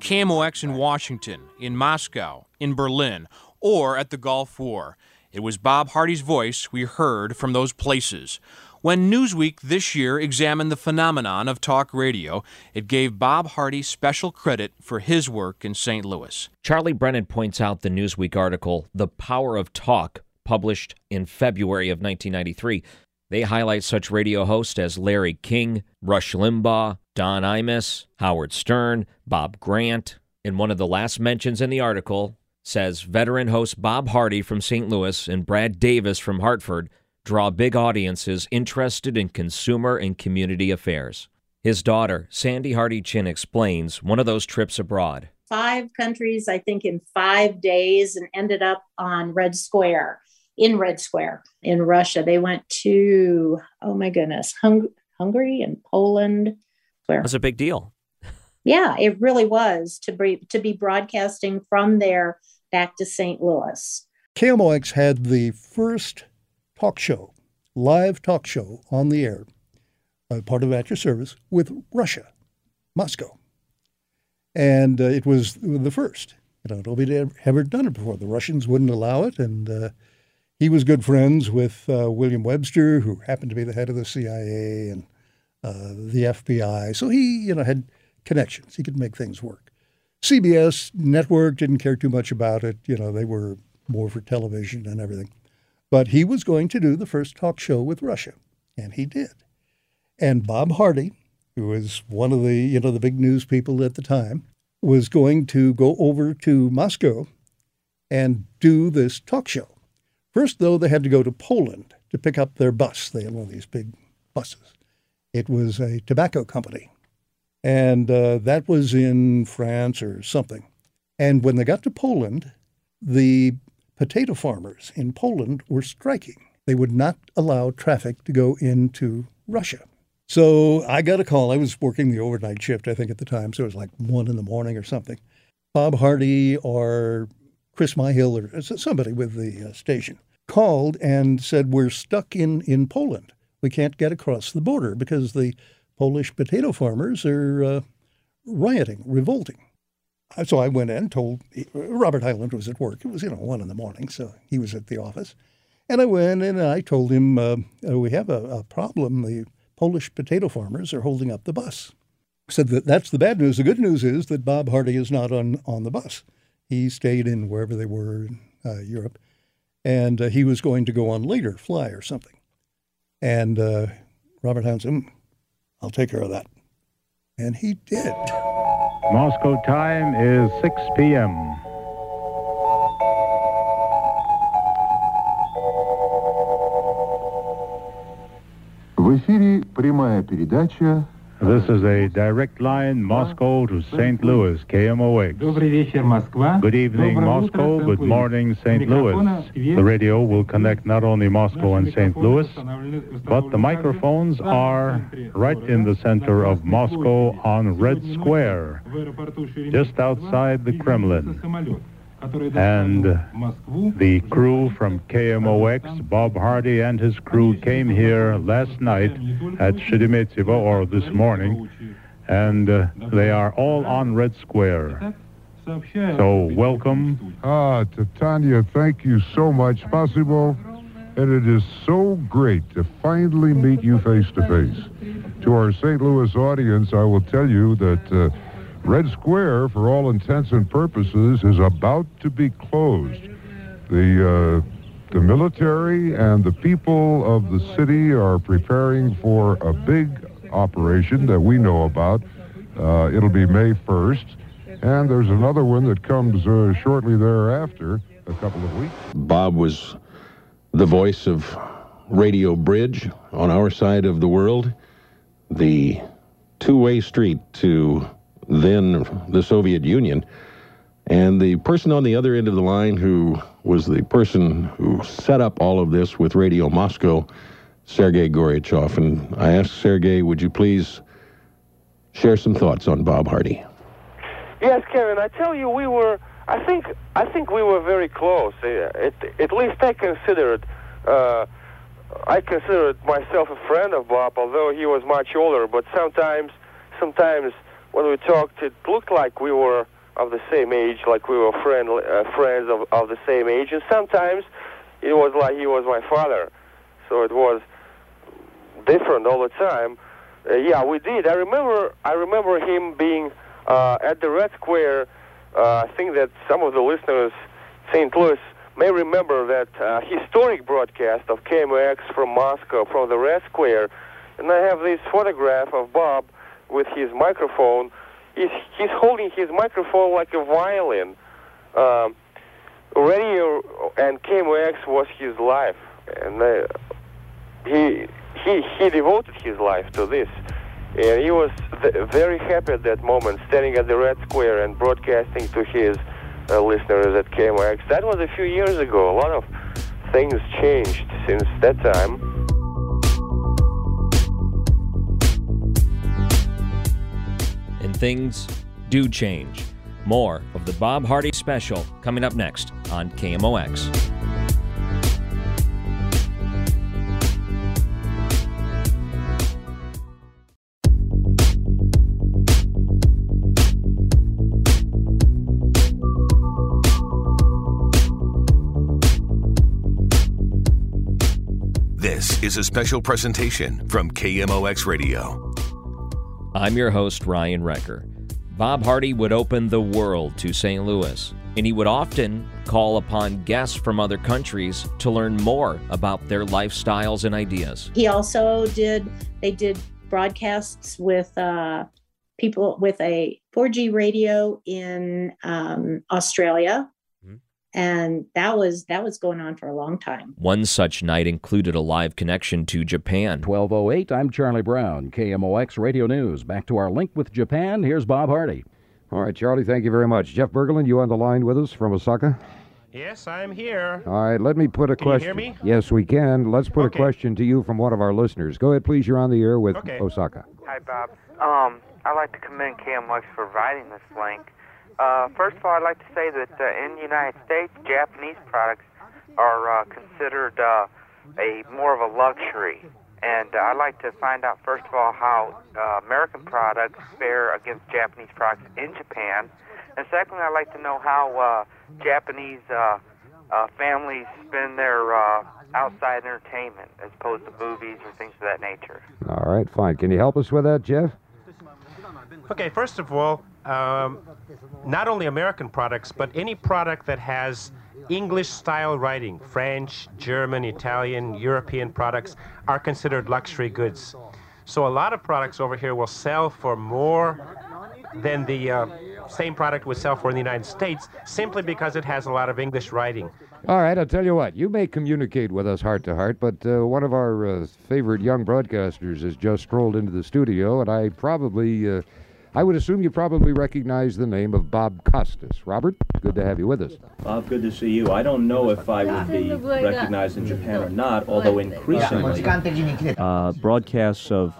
S6: KMOX in Washington, in Moscow, in Berlin, or at the Gulf War. It was Bob Hardy's voice we heard from those places. When Newsweek this year examined the phenomenon of talk radio, it gave Bob Hardy special credit for his work in St. Louis.
S3: Charlie Brennan points out the Newsweek article, The Power of Talk, published in February of 1993. They highlight such radio hosts as Larry King, Rush Limbaugh, Don Imus, Howard Stern, Bob Grant. And one of the last mentions in the article says veteran host Bob Hardy from St. Louis and Brad Davis from Hartford draw big audiences interested in consumer and community affairs. His daughter, Sandy Hardy Chin, explains one of those trips abroad.
S4: Five countries, I think, in five days, and ended up on Red Square, in Red Square in Russia. They went to, oh my goodness, Hung- Hungary and Poland.
S3: Where? That's a big deal.
S4: Yeah, it really was to be to be broadcasting from there back to St. Louis.
S44: KMOX had the first talk show, live talk show on the air, uh, part of At Your Service, with Russia, Moscow. And uh, it was the first. You know, nobody had ever done it before. The Russians wouldn't allow it. And uh, he was good friends with uh, William Webster, who happened to be the head of the CIA, and uh, the FBI. So he, you know, had connections. He could make things work. CBS network didn't care too much about it. You know, they were more for television and everything. But he was going to do the first talk show with Russia, and he did. And Bob Hardy, who was one of the, you know, the big news people at the time, was going to go over to Moscow and do this talk show. First, though, they had to go to Poland to pick up their bus. They had one of these big buses. It was a tobacco company. And uh, that was in France or something. And when they got to Poland, the potato farmers in Poland were striking. They would not allow traffic to go into Russia. So I got a call. I was working the overnight shift, I think, at the time. So it was like one in the morning or something. Bob Hardy or Chris Myhill or somebody with the uh, station called and said, We're stuck in, in Poland. We can't get across the border because the Polish potato farmers are uh, rioting, revolting. So I went in and told Robert Hyland was at work. It was, you know, one in the morning, so he was at the office. And I went in and I told him, uh, We have a, a problem. The Polish potato farmers are holding up the bus. Said that that's the bad news. The good news is that Bob Hardy is not on, on the bus. He stayed in wherever they were in uh, Europe, and uh, he was going to go on later, fly or something. And uh, Robert Hyland said, mm, I'll take care of that. And he did.
S45: Moscow time is 6 p.m.
S40: В эфире прямая передача
S45: This is a direct line Moscow to St. Louis, KMOX. Good evening, Moscow. Good morning, St. Louis. The radio will connect not only Moscow and St. Louis, but the microphones are right in the center of Moscow on Red Square, just outside the Kremlin. And the crew from KMOX, Bob Hardy and his crew came here last night at Sheremetyevo, or this morning, and uh, they are all on Red Square. So welcome.
S40: Ah, Titania, thank you so much. Possible. And it is so great to finally meet you face to face. To our St. Louis audience, I will tell you that uh, Red Square, for all intents and purposes, is about to be closed. The, uh, the military and the people of the city are preparing for a big operation that we know about. Uh, it'll be May 1st. And there's another one that comes uh, shortly thereafter, a couple of weeks.
S46: Bob was the voice of Radio Bridge on our side of the world, the two way street to then the Soviet Union. And the person on the other end of the line who was the person who set up all of this with Radio Moscow, Sergei Goryachev. And I asked Sergei, would you please share some thoughts on Bob Hardy?
S47: Yes, Kevin. I tell you, we were. I think. I think we were very close. At, at least I considered. Uh, I considered myself a friend of Bob, although he was much older. But sometimes, sometimes when we talked, it looked like we were of the same age, like we were friend, uh, friends of, of the same age. And sometimes it was like he was my father. So it was different all the time. Uh, yeah, we did. I remember. I remember him being uh, at the Red Square. Uh, I think that some of the listeners, St. Louis, may remember that uh, historic broadcast of KMX from Moscow, from the Red Square. And I have this photograph of Bob with his microphone. He's, holding his microphone like a violin. Um, radio and KMX was his life, and uh, he he he devoted his life to this. And he was th- very happy at that moment, standing at the Red Square and broadcasting to his uh, listeners at KMX. That was a few years ago. A lot of things changed since that time.
S3: Things do change. More of the Bob Hardy special coming up next on KMOX.
S1: This is a special presentation from KMOX Radio.
S3: I'm your host, Ryan Recker. Bob Hardy would open the world to St. Louis, and he would often call upon guests from other countries to learn more about their lifestyles and ideas.
S4: He also did, they did broadcasts with uh, people with a 4G radio in um, Australia. And that was that was going on for a long time.
S3: One such night included a live connection to Japan.
S48: 1208, I'm Charlie Brown, KMOX Radio News. Back to our link with Japan. Here's Bob Hardy.
S49: All right, Charlie, thank you very much. Jeff Berglund, you on the line with us from Osaka?
S50: Yes, I'm here.
S49: All right, let me put a
S50: Can you
S49: question.
S50: hear me?
S49: Yes, we can. Let's put
S50: Okay.
S49: a question to you from one of our listeners. Go ahead, please. You're on the air with
S50: Okay.
S49: Osaka.
S51: Hi, Bob. Um, I'd like to commend KMOX for providing this link. Uh, first of all, I'd like to say that uh, in the United States, Japanese products are uh, considered uh, a more of a luxury. And uh, I'd like to find out, first of all, how uh, American products fare against Japanese products in Japan. And secondly, I'd like to know how uh, Japanese uh, uh, families spend their uh, outside entertainment as opposed to movies or things of that nature.
S49: All right, fine. Can you help us with that, Jeff?
S50: Okay, first of all, um, not only American products, but any product that has English style writing, French, German, Italian, European products are considered luxury goods. So a lot of products over here will sell for more than the uh, same product would sell for in the United States simply because it has a lot of English writing.
S49: All right, I'll tell you what. You may communicate with us heart to heart, but uh, one of our uh, favorite young broadcasters has just strolled into the studio, and I probably, uh, I would assume you probably recognize the name of Bob Costas. Robert, good to have you with us.
S52: Bob, good to see you. I don't know if I would be recognized in Japan or not, although increasingly uh, broadcasts of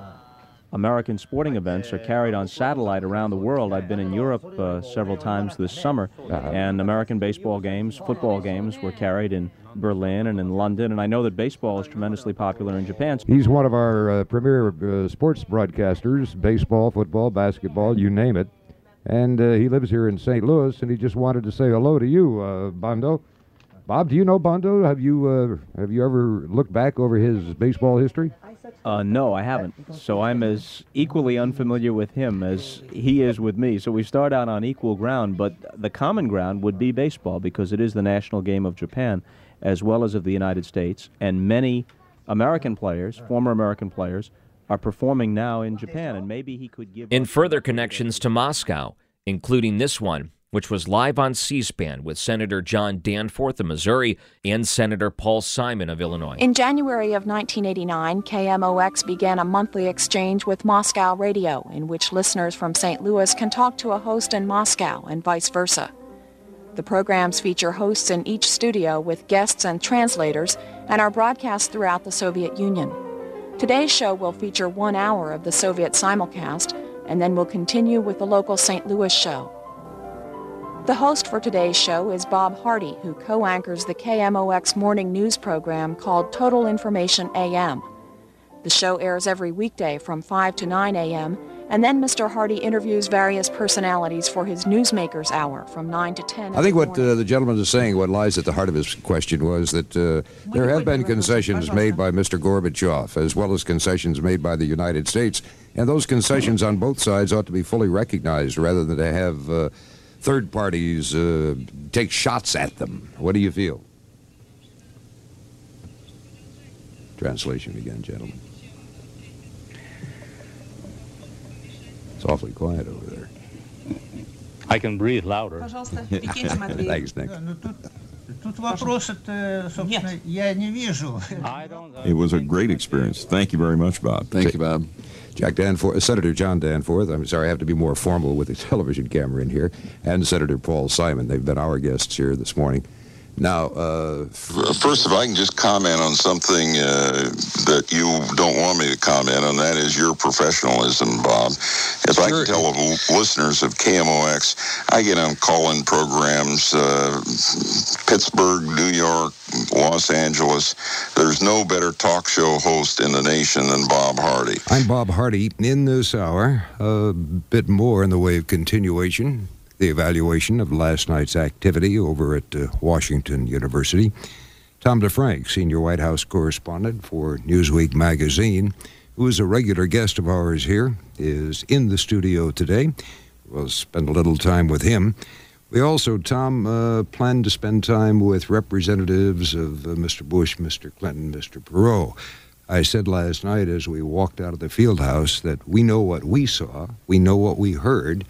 S52: American sporting events are carried on satellite around the world. I've been in Europe uh, several times this summer, and American baseball games, football games were carried in Berlin and in London, and I know that baseball is tremendously popular in Japan.
S49: He's one of our uh, premier uh, sports broadcasters baseball, football, basketball, you name it. And uh, he lives here in St. Louis, and he just wanted to say hello to you, uh, Bondo. Bob, do you know Bondo? Have you uh, have you ever looked back over his baseball history?
S52: Uh, no, I haven't. So I'm as equally unfamiliar with him as he is with me. So we start out on equal ground, but the common ground would be baseball because it is the national game of Japan as well as of the United States. And many American players, former American players, are performing now in Japan. And maybe he could give.
S3: In further connections to Moscow, including this one, which was live on C SPAN with Senator John Danforth of Missouri and Senator Paul Simon of Illinois.
S53: In January of 1989, KMOX began a monthly exchange with Moscow Radio, in which listeners from St. Louis can talk to a host in Moscow and vice versa. The programs feature hosts in each studio with guests and translators and are broadcast throughout the Soviet Union. Today's show will feature one hour of the Soviet simulcast and then will continue with the local St. Louis show. The host for today's show is Bob Hardy, who co-anchors the KMOX morning news program called Total Information AM. The show airs every weekday from 5 to 9 a.m., and then Mr. Hardy interviews various personalities for his Newsmakers Hour from 9 to 10.
S11: I think what uh, the gentleman is saying, what lies at the heart of his question, was that uh, there have been concessions made by Mr. Gorbachev, as well as concessions made by the United States, and those concessions on both sides ought to be fully recognized rather than to have uh, third parties uh, take shots at them. What do you feel? Translation again, gentlemen. It's awfully quiet over there.
S54: I can breathe louder.
S11: Thanks, Nick.
S55: Тут вопрос, это, собственно, я не вижу.
S56: It was a great experience. Thank you very much, Bob.
S11: Thank you, Bob. Jack Danforth, Senator John Danforth. I'm sorry, I have to be more formal with the television camera in here, and Senator Paul Simon. They've been our guests here this morning. Now, uh,
S57: First, if I can just comment on something uh, that you don't want me to comment on, that is your professionalism, Bob. If I can tell the listeners of KMOX, I get on call-in programs, uh, Pittsburgh, New York, Los Angeles. There's no better talk show host in the nation than Bob Hardy.
S11: I'm Bob Hardy. In this hour, a bit more in the way of continuation, the evaluation of last night's activity over at uh, Washington University. Tom DeFrank, senior White House correspondent for Newsweek magazine, who is a regular guest of ours here, is in the studio today. We'll spend a little time with him. We also, Tom, uh, plan to spend time with representatives of uh, Mr. Bush, Mr. Clinton, Mr. Perot. I said last night as we walked out of the field house that we know what we saw, we know what we heard.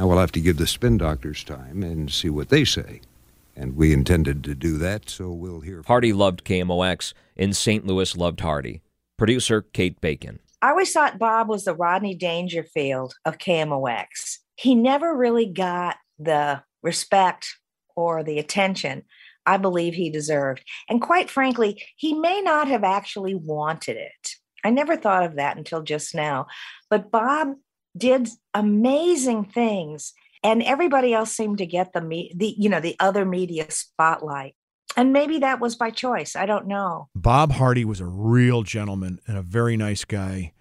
S11: Now we'll have to give the spin doctors time and see what they say. And we intended to do that, so we'll hear.
S3: Hardy loved KMOX, and St. Louis loved Hardy. Producer Kate Bacon.
S22: I always thought Bob was the Rodney Dangerfield of KMOX. He never really got the respect or the attention I believe he deserved. And quite frankly, he may not have actually wanted it. I never thought of that until just now. But Bob did amazing things and everybody else seemed to get the me the you know the other media spotlight and maybe that was by choice i don't know
S51: bob hardy was a real gentleman and a very nice guy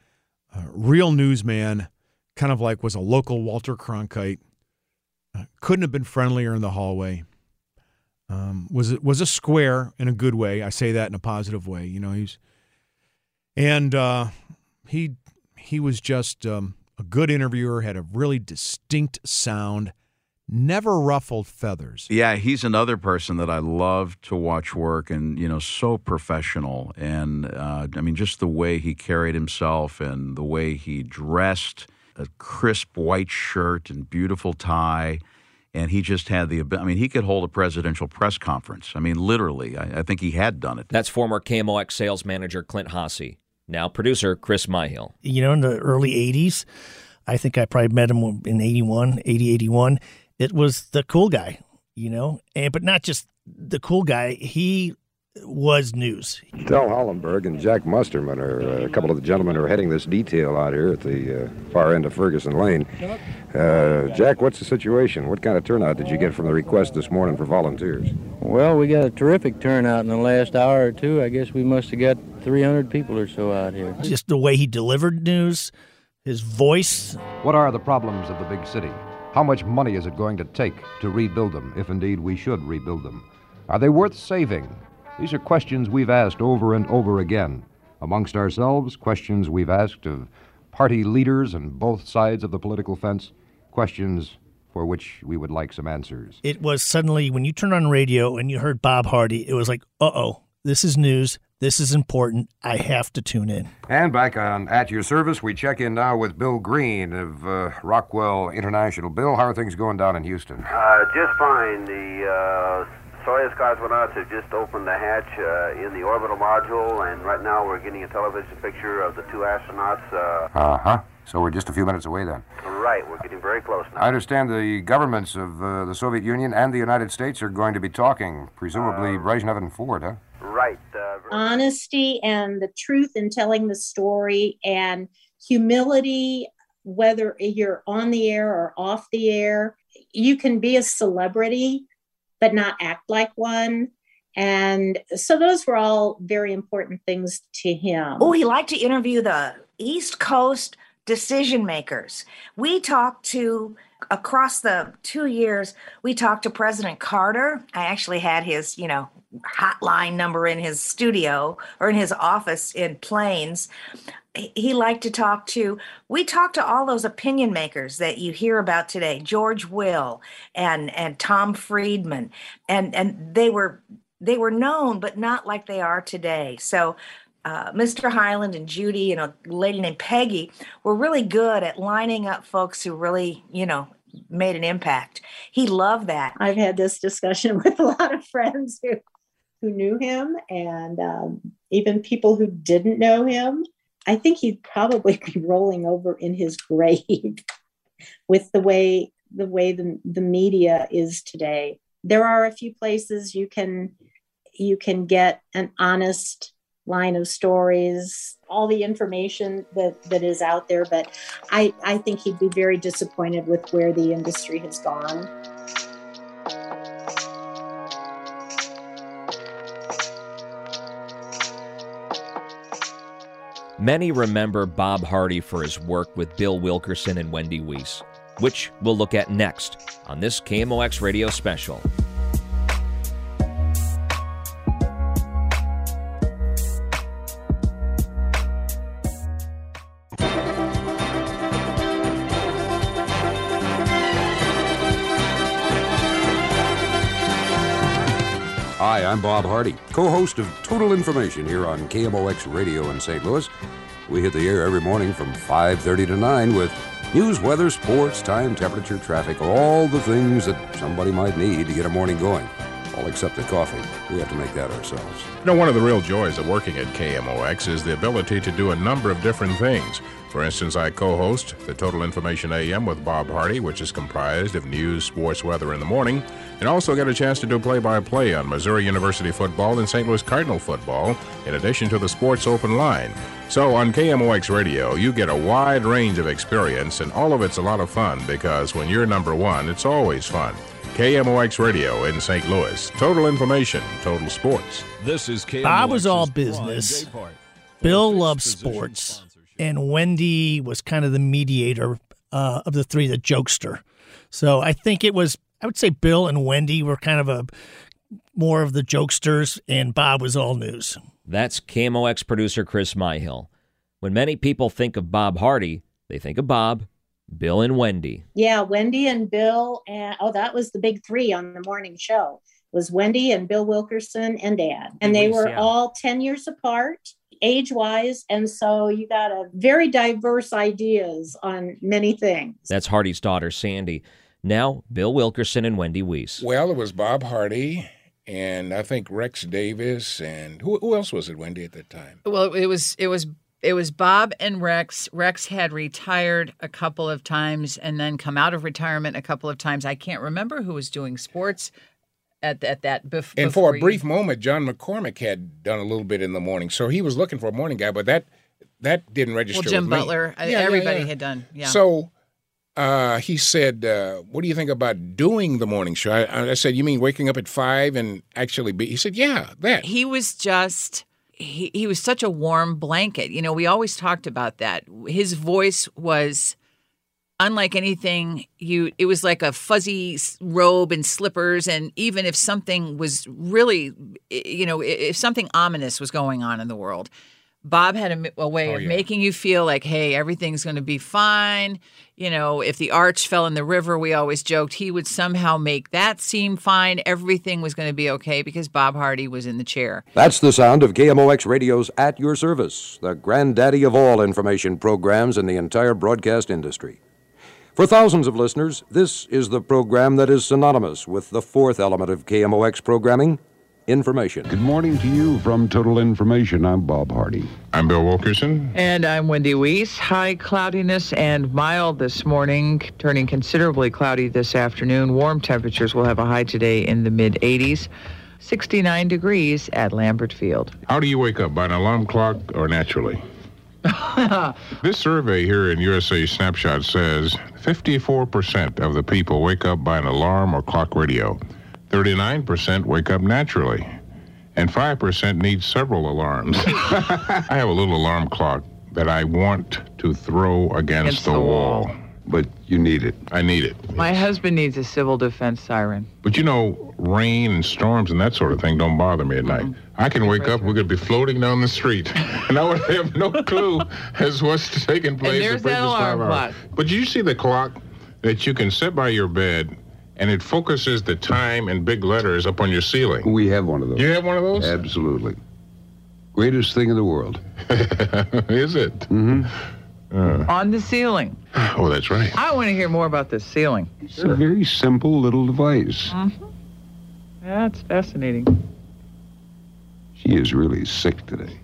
S51: a real newsman kind of like was a local walter cronkite uh, couldn't have been friendlier in the hallway. Um, was was a square in a good way. I say that in a positive way. You know, he's and uh, he he was just um, a good interviewer. Had a really distinct sound. Never ruffled feathers.
S38: Yeah, he's another person that I love to watch work, and you know, so professional. And uh, I mean, just the way he carried himself and the way he dressed a crisp white shirt and beautiful tie. And he just had the, I mean, he could hold a presidential press conference. I mean, literally, I, I think he had done it.
S3: That's former KMOX sales manager Clint Hassey, now producer Chris Myhill.
S23: You know, in the early 80s, I think I probably met him in 81, 80, 81. It was the cool guy, you know, and, but not just the cool guy. He was news.
S11: Del Hollenberg and Jack Musterman are uh, a couple of the gentlemen who are heading this detail out here at the uh, far end of Ferguson Lane. Uh, Jack, what's the situation? What kind of turnout did you get from the request this morning for volunteers?
S58: Well, we got a terrific turnout in the last hour or two. I guess we must have got 300 people or so out here.
S23: Just the way he delivered news, his voice.
S11: What are the problems of the big city? How much money is it going to take to rebuild them, if indeed we should rebuild them? Are they worth saving? These are questions we've asked over and over again. Amongst ourselves, questions we've asked of party leaders on both sides of the political fence, questions for which we would like some answers.
S23: It was suddenly, when you turned on radio and you heard Bob Hardy, it was like, uh oh, this is news. This is important. I have to tune in.
S11: And back on At Your Service, we check in now with Bill Green of uh, Rockwell International. Bill, how are things going down in Houston?
S17: Uh, just fine. The uh, Soyuz cosmonauts have just opened the hatch uh, in the orbital module, and right now we're getting a television picture of the two astronauts.
S11: Uh huh. So we're just a few minutes away then.
S17: Right, we're getting very close now.
S11: I understand the governments of uh, the Soviet Union and the United States are going to be talking, presumably
S17: Uh,
S11: Brezhnev and Ford, huh?
S17: Right. Uh,
S4: honesty and the truth in telling the story and humility whether you're on the air or off the air you can be a celebrity but not act like one and so those were all very important things to him
S22: Oh, he liked to interview the East Coast decision makers. We talked to across the two years, we talked to President Carter. I actually had his, you know, hotline number in his studio or in his office in Plains. He liked to talk to, we talked to all those opinion makers that you hear about today, George Will and and Tom Friedman. And and they were they were known, but not like they are today. So uh, Mr. Hyland and Judy and a lady named Peggy were really good at lining up folks who really, you know, made an impact. He loved that.
S4: I've had this discussion with a lot of friends who who knew him and um, even people who didn't know him. I think he'd probably be rolling over in his grave with the way the way the, the media is today. There are a few places you can you can get an honest line of stories, all the information that, that is out there, but I, I think he'd be very disappointed with where the industry has gone.
S3: Many remember Bob Hardy for his work with Bill Wilkerson and Wendy Weiss, which we'll look at next on this KMOX radio special.
S11: Hi, I'm Bob Hardy, co host of Total Information here on KMOX Radio in St. Louis. We hit the air every morning from 5.30 to 9 with news, weather, sports, time, temperature, traffic, all the things that somebody might need to get a morning going. All except the coffee. We have to make that ourselves.
S20: You know, one of the real joys of working at KMOX is the ability to do a number of different things. For instance, I co host the Total Information AM with Bob Hardy, which is comprised of news, sports, weather in the morning, and also get a chance to do play by play on Missouri University football and St. Louis Cardinal football, in addition to the Sports Open Line. So on KMOX Radio, you get a wide range of experience, and all of it's a lot of fun because when you're number one, it's always fun. KMOX Radio in St. Louis. Total information, total sports.
S1: This is KMOX.
S23: Bob was all business. Bill loved sports, and Wendy was kind of the mediator uh, of the three, the jokester. So I think it was. I would say Bill and Wendy were kind of a more of the jokesters, and Bob was all news.
S3: That's KMOX producer Chris Myhill. When many people think of Bob Hardy, they think of Bob, Bill, and Wendy.
S4: Yeah, Wendy and Bill, and oh, that was the big three on the morning show. Was Wendy and Bill Wilkerson and Dad, and they were
S3: yeah.
S4: all ten years apart, age wise, and so you got a very diverse ideas on many things.
S3: That's Hardy's daughter, Sandy. Now, Bill Wilkerson and Wendy Weiss.
S59: Well, it was Bob Hardy, and I think Rex Davis, and who, who else was it, Wendy, at that time?
S21: Well, it was it was it was Bob and Rex. Rex had retired a couple of times and then come out of retirement a couple of times. I can't remember who was doing sports at at that bef-
S59: And for a brief moment, John McCormick had done a little bit in the morning, so he was looking for a morning guy, but that that didn't register.
S21: Well, Jim
S59: with.
S21: Butler, uh,
S59: Yeah, yeah,
S21: everybody
S59: yeah.
S21: had done. Yeah.
S59: So uh, he said, uh, "What do you think about doing the morning show?" I, I said, "You mean waking up at five and actually be?" He said, "Yeah, that."
S21: he was just he, he was such a warm blanket. You know we always talked about that. His voice was unlike anything you it was like a fuzzy robe and slippers. And even if something was really you know if something ominous was going on in the world bob had a way
S59: Oh,
S21: of
S59: yeah.
S21: making you feel like hey everything's going to be fine you know if the arch fell in the river we always joked he would somehow make that seem fine everything was going to be okay because bob hardy was in the chair
S11: That's the sound of KMOX Radio's At Your Service, the granddaddy of all information programs in the entire broadcast industry. For thousands of listeners, this is the program that is synonymous with the fourth element of KMOX programming information.
S49: Good morning to you from Total Information. I'm Bob Hardy.
S59: I'm Bill Wilkerson.
S60: And I'm Wendy Weiss. High cloudiness and mild this morning, turning considerably cloudy this afternoon. Warm temperatures will have a high today in the mid 80s. 69 degrees at Lambert Field.
S20: How do you wake up? By an alarm clock or naturally? This survey here in USA Snapshot says 54% of the people wake up by an alarm or clock radio. 39% wake up naturally. And 5% need several alarms. I have a little alarm clock that I want to throw against,
S60: Against
S20: the,
S60: the
S20: wall.
S60: wall.
S20: But you need it. I need it.
S60: My husband needs a civil defense siren.
S20: But you know, rain and storms and that sort of thing don't bother me at night. Mm-hmm. I can wake up, we could be floating down the street, and I would have no clue as what's taking place And
S60: there's
S20: the
S60: that alarm
S20: hours.
S60: clock.
S20: But you see the clock that you can set by your bed, and it focuses the time in big letters up on your ceiling.
S49: We have one of those.
S20: You have one of those?
S49: Absolutely. Greatest thing in the world.
S20: Is it?
S49: Mm-hmm.
S60: On the ceiling.
S20: Oh, that's right.
S60: I want to hear more about this ceiling.
S49: It's a very simple little device.
S60: Mm-hmm. That's fascinating.
S49: She is really sick today.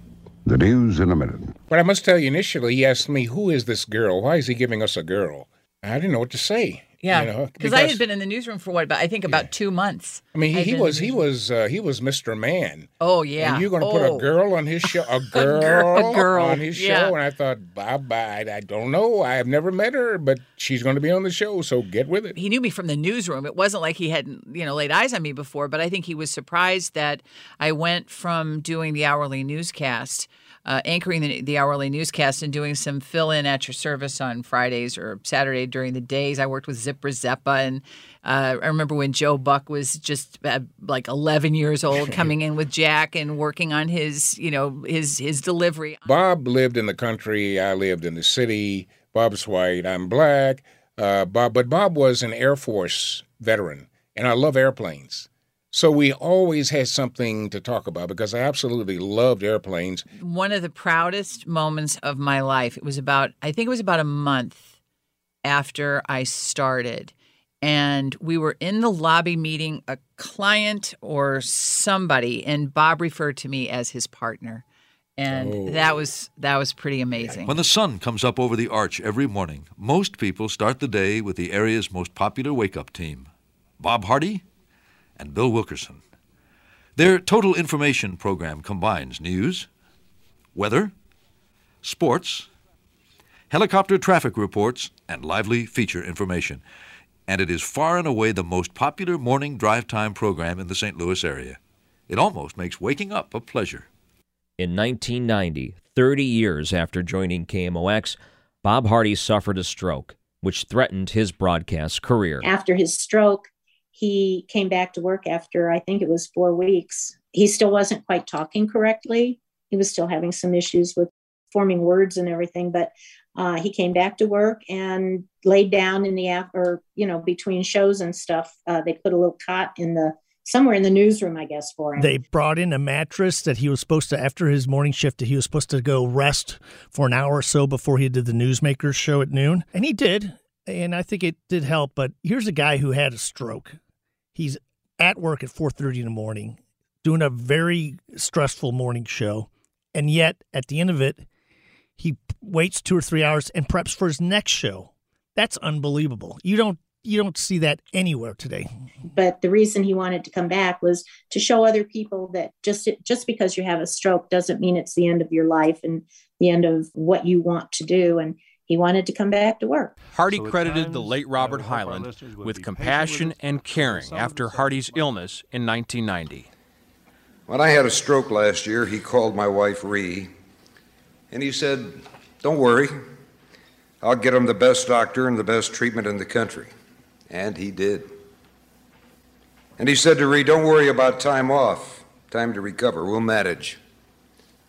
S49: The news in a minute.
S59: But I must tell you, initially, he asked me, "Who is this girl? Why is he giving us a girl?" I didn't know what to say.
S21: Yeah
S59: you know,
S21: because i had been in the newsroom for what but i think about two months
S59: I mean, he, he was he was uh, he was Mr. Man.
S21: oh yeah
S59: And you're going to put
S21: Oh.
S59: a girl on his show, a girl,
S21: a girl,
S59: on his
S21: yeah.
S59: show, and I thought, Bob, I, I don't know, I have never met her, but she's going to be on the show, so get with it.
S21: he knew me from the newsroom. It wasn't like he hadn't, you know, laid eyes on me before, but I think he was surprised that I went from doing the hourly newscast, uh, anchoring the, the hourly newscast, and doing some fill in at your service on Fridays or Saturday during the days. I worked with Zip Rzeppa, and uh, I remember when Joe Buck was just uh, like 11 years old, coming in with Jack and working on his, you know, his his delivery.
S59: Bob lived in the country. I lived in the city. Bob's white. I'm black. Uh, Bob, but Bob was an Air Force veteran, and I love airplanes. So we always had something to talk about because I absolutely loved airplanes.
S21: One of the proudest moments of my life. It was about, I think it was about a month after I started. And we were in the lobby meeting a client or somebody, and Bob referred to me as his partner. And
S61: Oh.
S21: that was that was pretty amazing.
S61: When the sun comes up over the arch every morning, most people start the day with the area's most popular wake up team Bob Hardy and Bill Wilkerson. Their total information program combines news, weather, sports, helicopter traffic reports, and lively feature information. And it is far and away the most popular morning drive time program in the St. Louis area. It almost makes waking up a pleasure.
S3: In 1990, 30 years after joining KMOX, Bob Hardy suffered a stroke, which threatened his broadcast career.
S4: After his stroke, he came back to work after I think it was four weeks. He still wasn't quite talking correctly. He was still having some issues with forming words and everything, but uh, he came back to work and laid down in the af- or you know between shows and stuff. Uh, they put a little cot in the somewhere in the newsroom, I guess, for him.
S23: They brought in a mattress that he was supposed to, after his morning shift, he was supposed to go rest for an hour or so before he did the Newsmakers show at noon. And he did. And I think it did help. But here's a guy who had a stroke. He's at work at 4.30 in the morning, doing a very stressful morning show. And yet, at the end of it, he waits two or three hours and preps for his next show. That's unbelievable. You don't you don't see that anywhere today.
S4: but the reason he wanted to come back was to show other people that just just because you have a stroke doesn't mean it's the end of your life and the end of what you want to do and he wanted to come back to work
S62: Hardy credited the late Robert Hyland with compassion and caring after Hardy's illness in 1990.
S11: When I had a stroke last year, he called my wife, Ree, and he said, Don't worry, I'll get him the best doctor and the best treatment in the country. And he did. And he said to Ree, Don't worry about time off, time to recover. We'll manage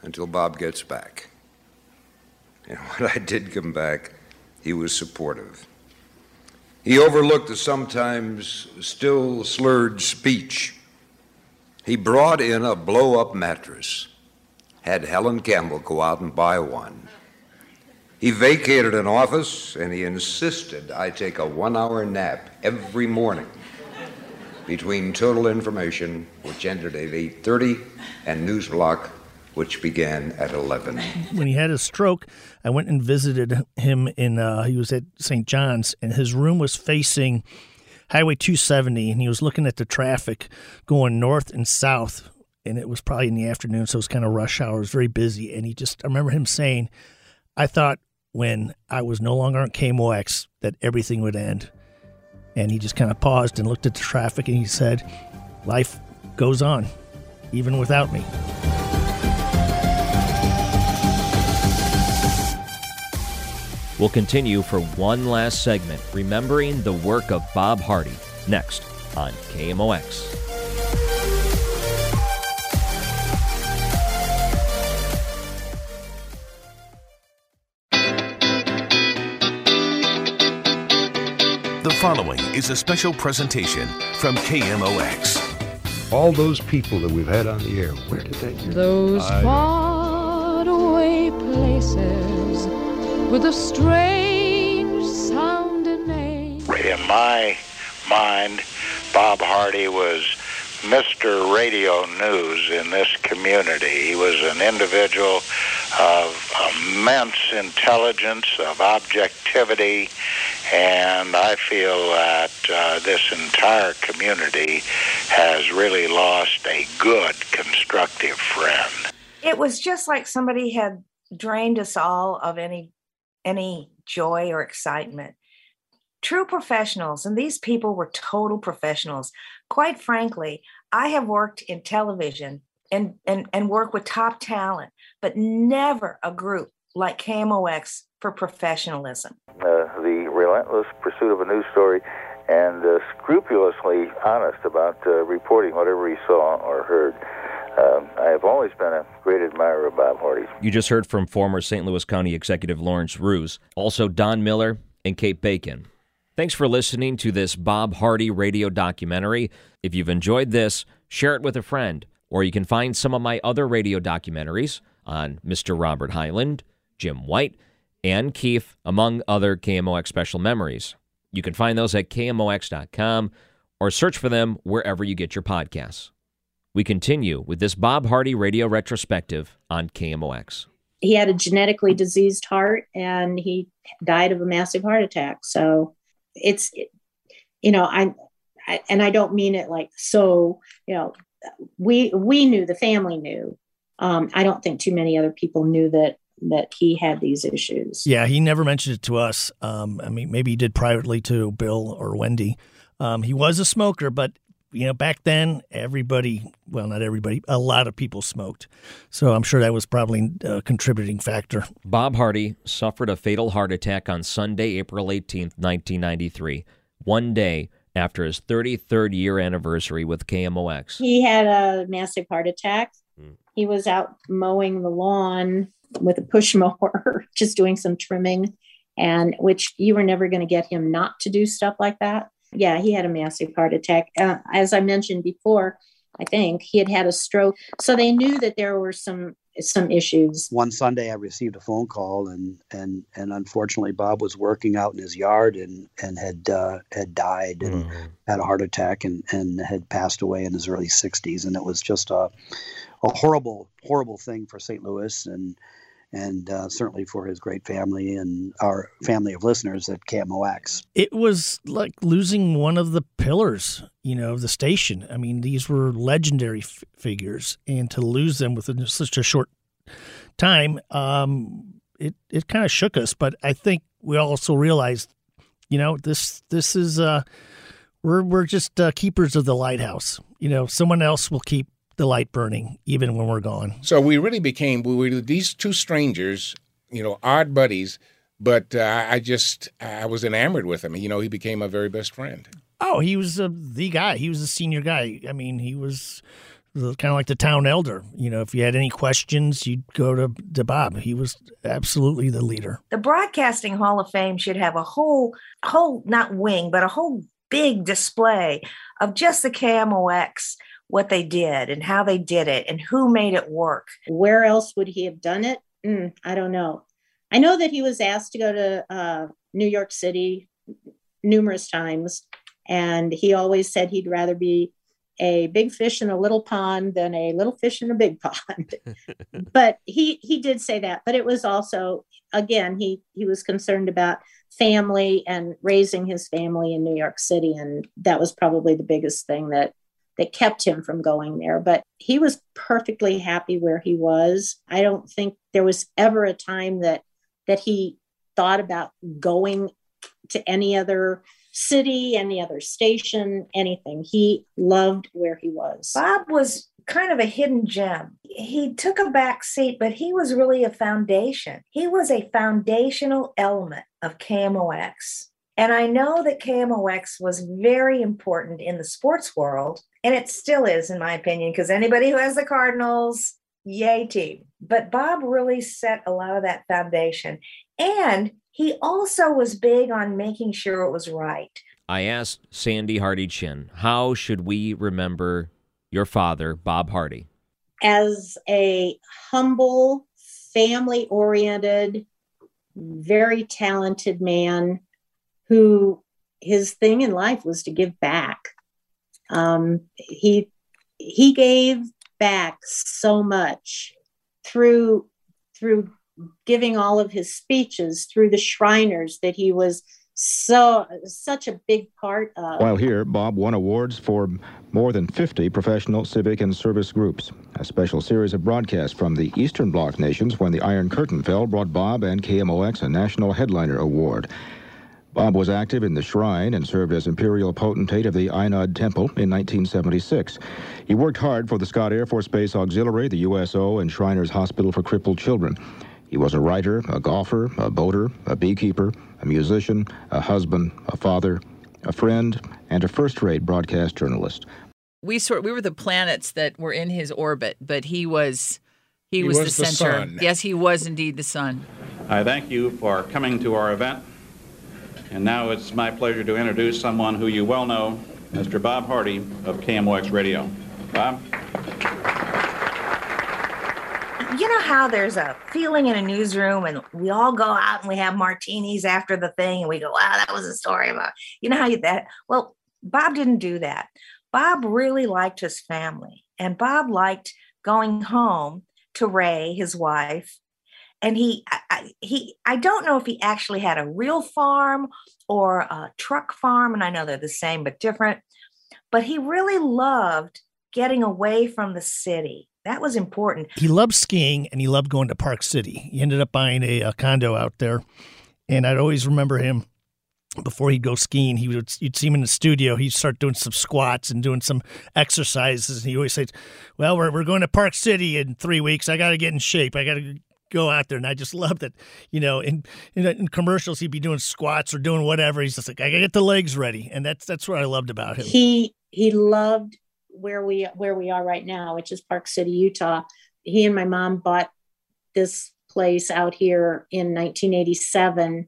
S11: until Bob gets back. And when I did come back, he was supportive. He overlooked the sometimes still slurred speech. He brought in a blow up mattress, had Helen Campbell go out and buy one. He vacated an office and he insisted I take a one hour nap every morning between total information, which ended at 8.30, and news block, which began at 11.
S23: when he had his stroke, I went and visited him in. Uh, he was at St. John's, and his room was facing Highway 270, and he was looking at the traffic going north and south. And it was probably in the afternoon, so it was kind of rush hour. It was very busy, and he just. I remember him saying, "I thought when I was no longer on KMOX that everything would end." And he just kind of paused and looked at the traffic, and he said, "Life goes on, even without me."
S3: We'll continue for one last segment, remembering the work of Bob Hardy, next on KMOX.
S1: The following is a special presentation from KMOX.
S63: All those people that we've had on the air, where did they hear?
S64: Those
S63: I-
S64: faraway places with a strange sounding name.
S65: In my mind, Bob Hardy was Mr. Radio News in this community. He was an individual of immense intelligence, of objectivity, and I feel that uh, this entire community has really lost a good, constructive friend.
S22: It was just like somebody had drained us all of any any joy or excitement. True professionals, and these people were total professionals. Quite frankly, I have worked in television and and and work with top talent, but never a group like KMOX for professionalism.
S66: uh, the relentless pursuit of a news story and uh, scrupulously honest about uh, reporting whatever he saw or heard. Um, I have always been a great admirer of Bob Hardy's.
S3: You just heard from former St. Louis County Executive Lawrence Roos, also Don Miller and Kate Bacon. Thanks for listening to this Bob Hardy radio documentary. If you've enjoyed this, share it with a friend, or you can find some of my other radio documentaries on Mr. Robert Hyland, Jim White, Anne Keefe, among other KMOX special memories. You can find those at KMOX.com or search for them wherever you get your podcasts. We continue with this Bob Hardy radio retrospective on KMOX.
S4: He had a genetically diseased heart and he died of a massive heart attack. So it's, you know, I, I and I don't mean it like so, you know, we we knew the family knew. Um, I don't think too many other people knew that that he had these issues.
S23: Yeah, he never mentioned it to us. Um, I mean, maybe he did privately to Bill or Wendy. Um, he was a smoker, but you know, back then everybody, well, not everybody, a lot of people smoked. So I'm sure that was probably a contributing factor.
S3: Bob Hardy suffered a fatal heart attack on Sunday, April 18th, 1993, one day after his 33rd year anniversary with KMOX.
S4: He had a massive heart attack. Hmm. He was out mowing the lawn with a push mower, just doing some trimming, and which you were never going to get him not to do stuff like that. Yeah, he had a massive heart attack. Uh, as I mentioned before, I think he had had a stroke. So they knew that there were some some issues.
S9: One Sunday, I received a phone call, and and and unfortunately, Bob was working out in his yard and and had uh, had died and
S3: Mm-hmm.
S9: had a heart attack and and had passed away in his early 60s, and it was just a a horrible horrible thing for St. Louis and and uh, certainly for his great family and our family of listeners at KMOX.
S23: It was like losing one of the pillars, you know, of the station. I mean, these were legendary f- figures, and to lose them within such a short time, um, it it kind of shook us. But I think we also realized, you know, this this is uh, we're we're just uh, keepers of the lighthouse. You know, someone else will keep the light burning even when we're gone.
S20: So we really became we were these two strangers, you know, odd buddies. But uh, I just I was enamored with him. You know, he became my very best friend.
S23: Oh, he was uh, the guy. He was the senior guy. I mean, he was kind of like the town elder. You know, if you had any questions, you'd go to, to Bob. He was absolutely the leader.
S22: The Broadcasting Hall of Fame should have a whole, whole not wing, but a whole big display of just the KMOX, what they did and how they did it and who made it work.
S4: Where else would he have done it? Mm, I don't know. I know that he was asked to go to uh, New York City numerous times, and he always said he'd rather be a big fish in a little pond than a little fish in a big pond. but he he did say that. But it was also again he he was concerned about family and raising his family in New York City, and that was probably the biggest thing that that kept him from going there. But he was perfectly happy where he was. I don't think there was ever a time that that he thought about going to any other city, any other station, anything. He loved where he was.
S22: Bob was kind of a hidden gem. He took a back seat, but he was really a foundation. He was a foundational element of KMOX. And I know that KMOX was very important in the sports world, and it still is, in my opinion, because anybody who has the Cardinals, yay team. But Bob really set a lot of that foundation. And he also was big on making sure it was right.
S3: I asked Sandy Hardy Chin, how should we remember your father, Bob Hardy?
S4: As a humble, family oriented, very talented man who his thing in life was to give back. Um, he he gave back so much through through giving all of his speeches through the Shriners that he was so such a big part of.
S2: While here, Bob won awards for more than 50 professional, civic, and service groups. A special series of broadcasts from the Eastern Bloc nations when the Iron Curtain fell brought Bob and KMOX a National Headliner Award. Bob was active in the Shrine and served as Imperial Potentate of the Ainad Temple in 1976. He worked hard for the Scott Air Force Base Auxiliary, the USO, and Shriners Hospital for Crippled Children. He was a writer, a golfer, a boater, a beekeeper, a musician, a husband, a father, a friend, and a first-rate broadcast journalist.
S21: We sort we were the planets that were in his orbit, but he was he,
S53: He
S21: was,
S53: was
S21: the
S53: the
S21: center.
S53: sun.
S21: Yes, he was indeed the sun.
S53: I thank you for coming to our event. And now it's my pleasure to introduce someone who you well know, Mr. Bob Hardy of KMOX Radio.
S67: Bob?
S22: You know how there's a feeling in a newsroom and we all go out and we have martinis after the thing and we go, wow, that was a story about, you know how you that, well, Bob didn't do that. Bob really liked his family and Bob liked going home to Ray, his wife. And he, I, he, I don't know if he actually had a real farm or a truck farm, and I know they're the same but different. But he really loved getting away from the city. That was important.
S23: He loved skiing and he loved going to Park City. He ended up buying a, a condo out there. And I'd always remember him before he'd go skiing, he would you'd see him in the studio. He'd start doing some squats and doing some exercises. And he always says, "Well, we're we're going to Park City in three weeks. I got to get in shape. I got to go out there." And I just loved it. You know, in, in in commercials, he'd be doing squats or doing whatever. He's just like, "I got to get the legs ready," and that's that's what I loved about him.
S4: He he loved where we where we are right now, which is Park City, Utah. He and my mom bought this place out here in 1987,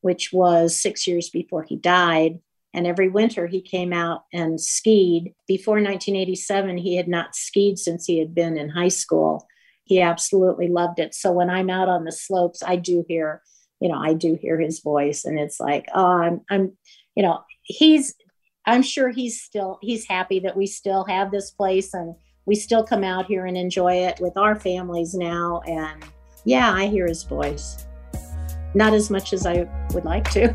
S4: which was six years before he died. And every winter he came out and skied. Before 1987, he had not skied since he had been in high school. He absolutely loved it. So when I'm out on the slopes, I do hear, you know, I do hear his voice, and it's like, oh, I'm, I'm, you know, he's I'm sure he's still he's happy that we still have this place and we still come out here and enjoy it with our families now. And yeah, I hear his voice. Not as much as I would like to.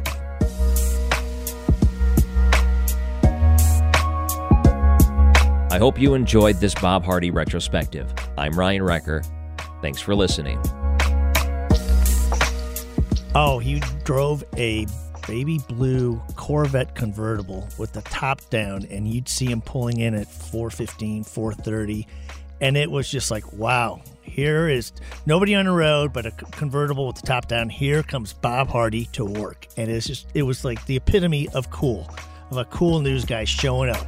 S3: I hope you enjoyed this Bob Hardy retrospective. I'm Ryan Recker. Thanks for listening.
S23: Oh, he drove a baby blue Corvette convertible with the top down, and you'd see him pulling in at 415, 430. And it was just like, wow, here is nobody on the road, but a convertible with the top down. Here comes Bob Hardy to work. And it's just, it was like the epitome of cool, of a cool news guy showing up.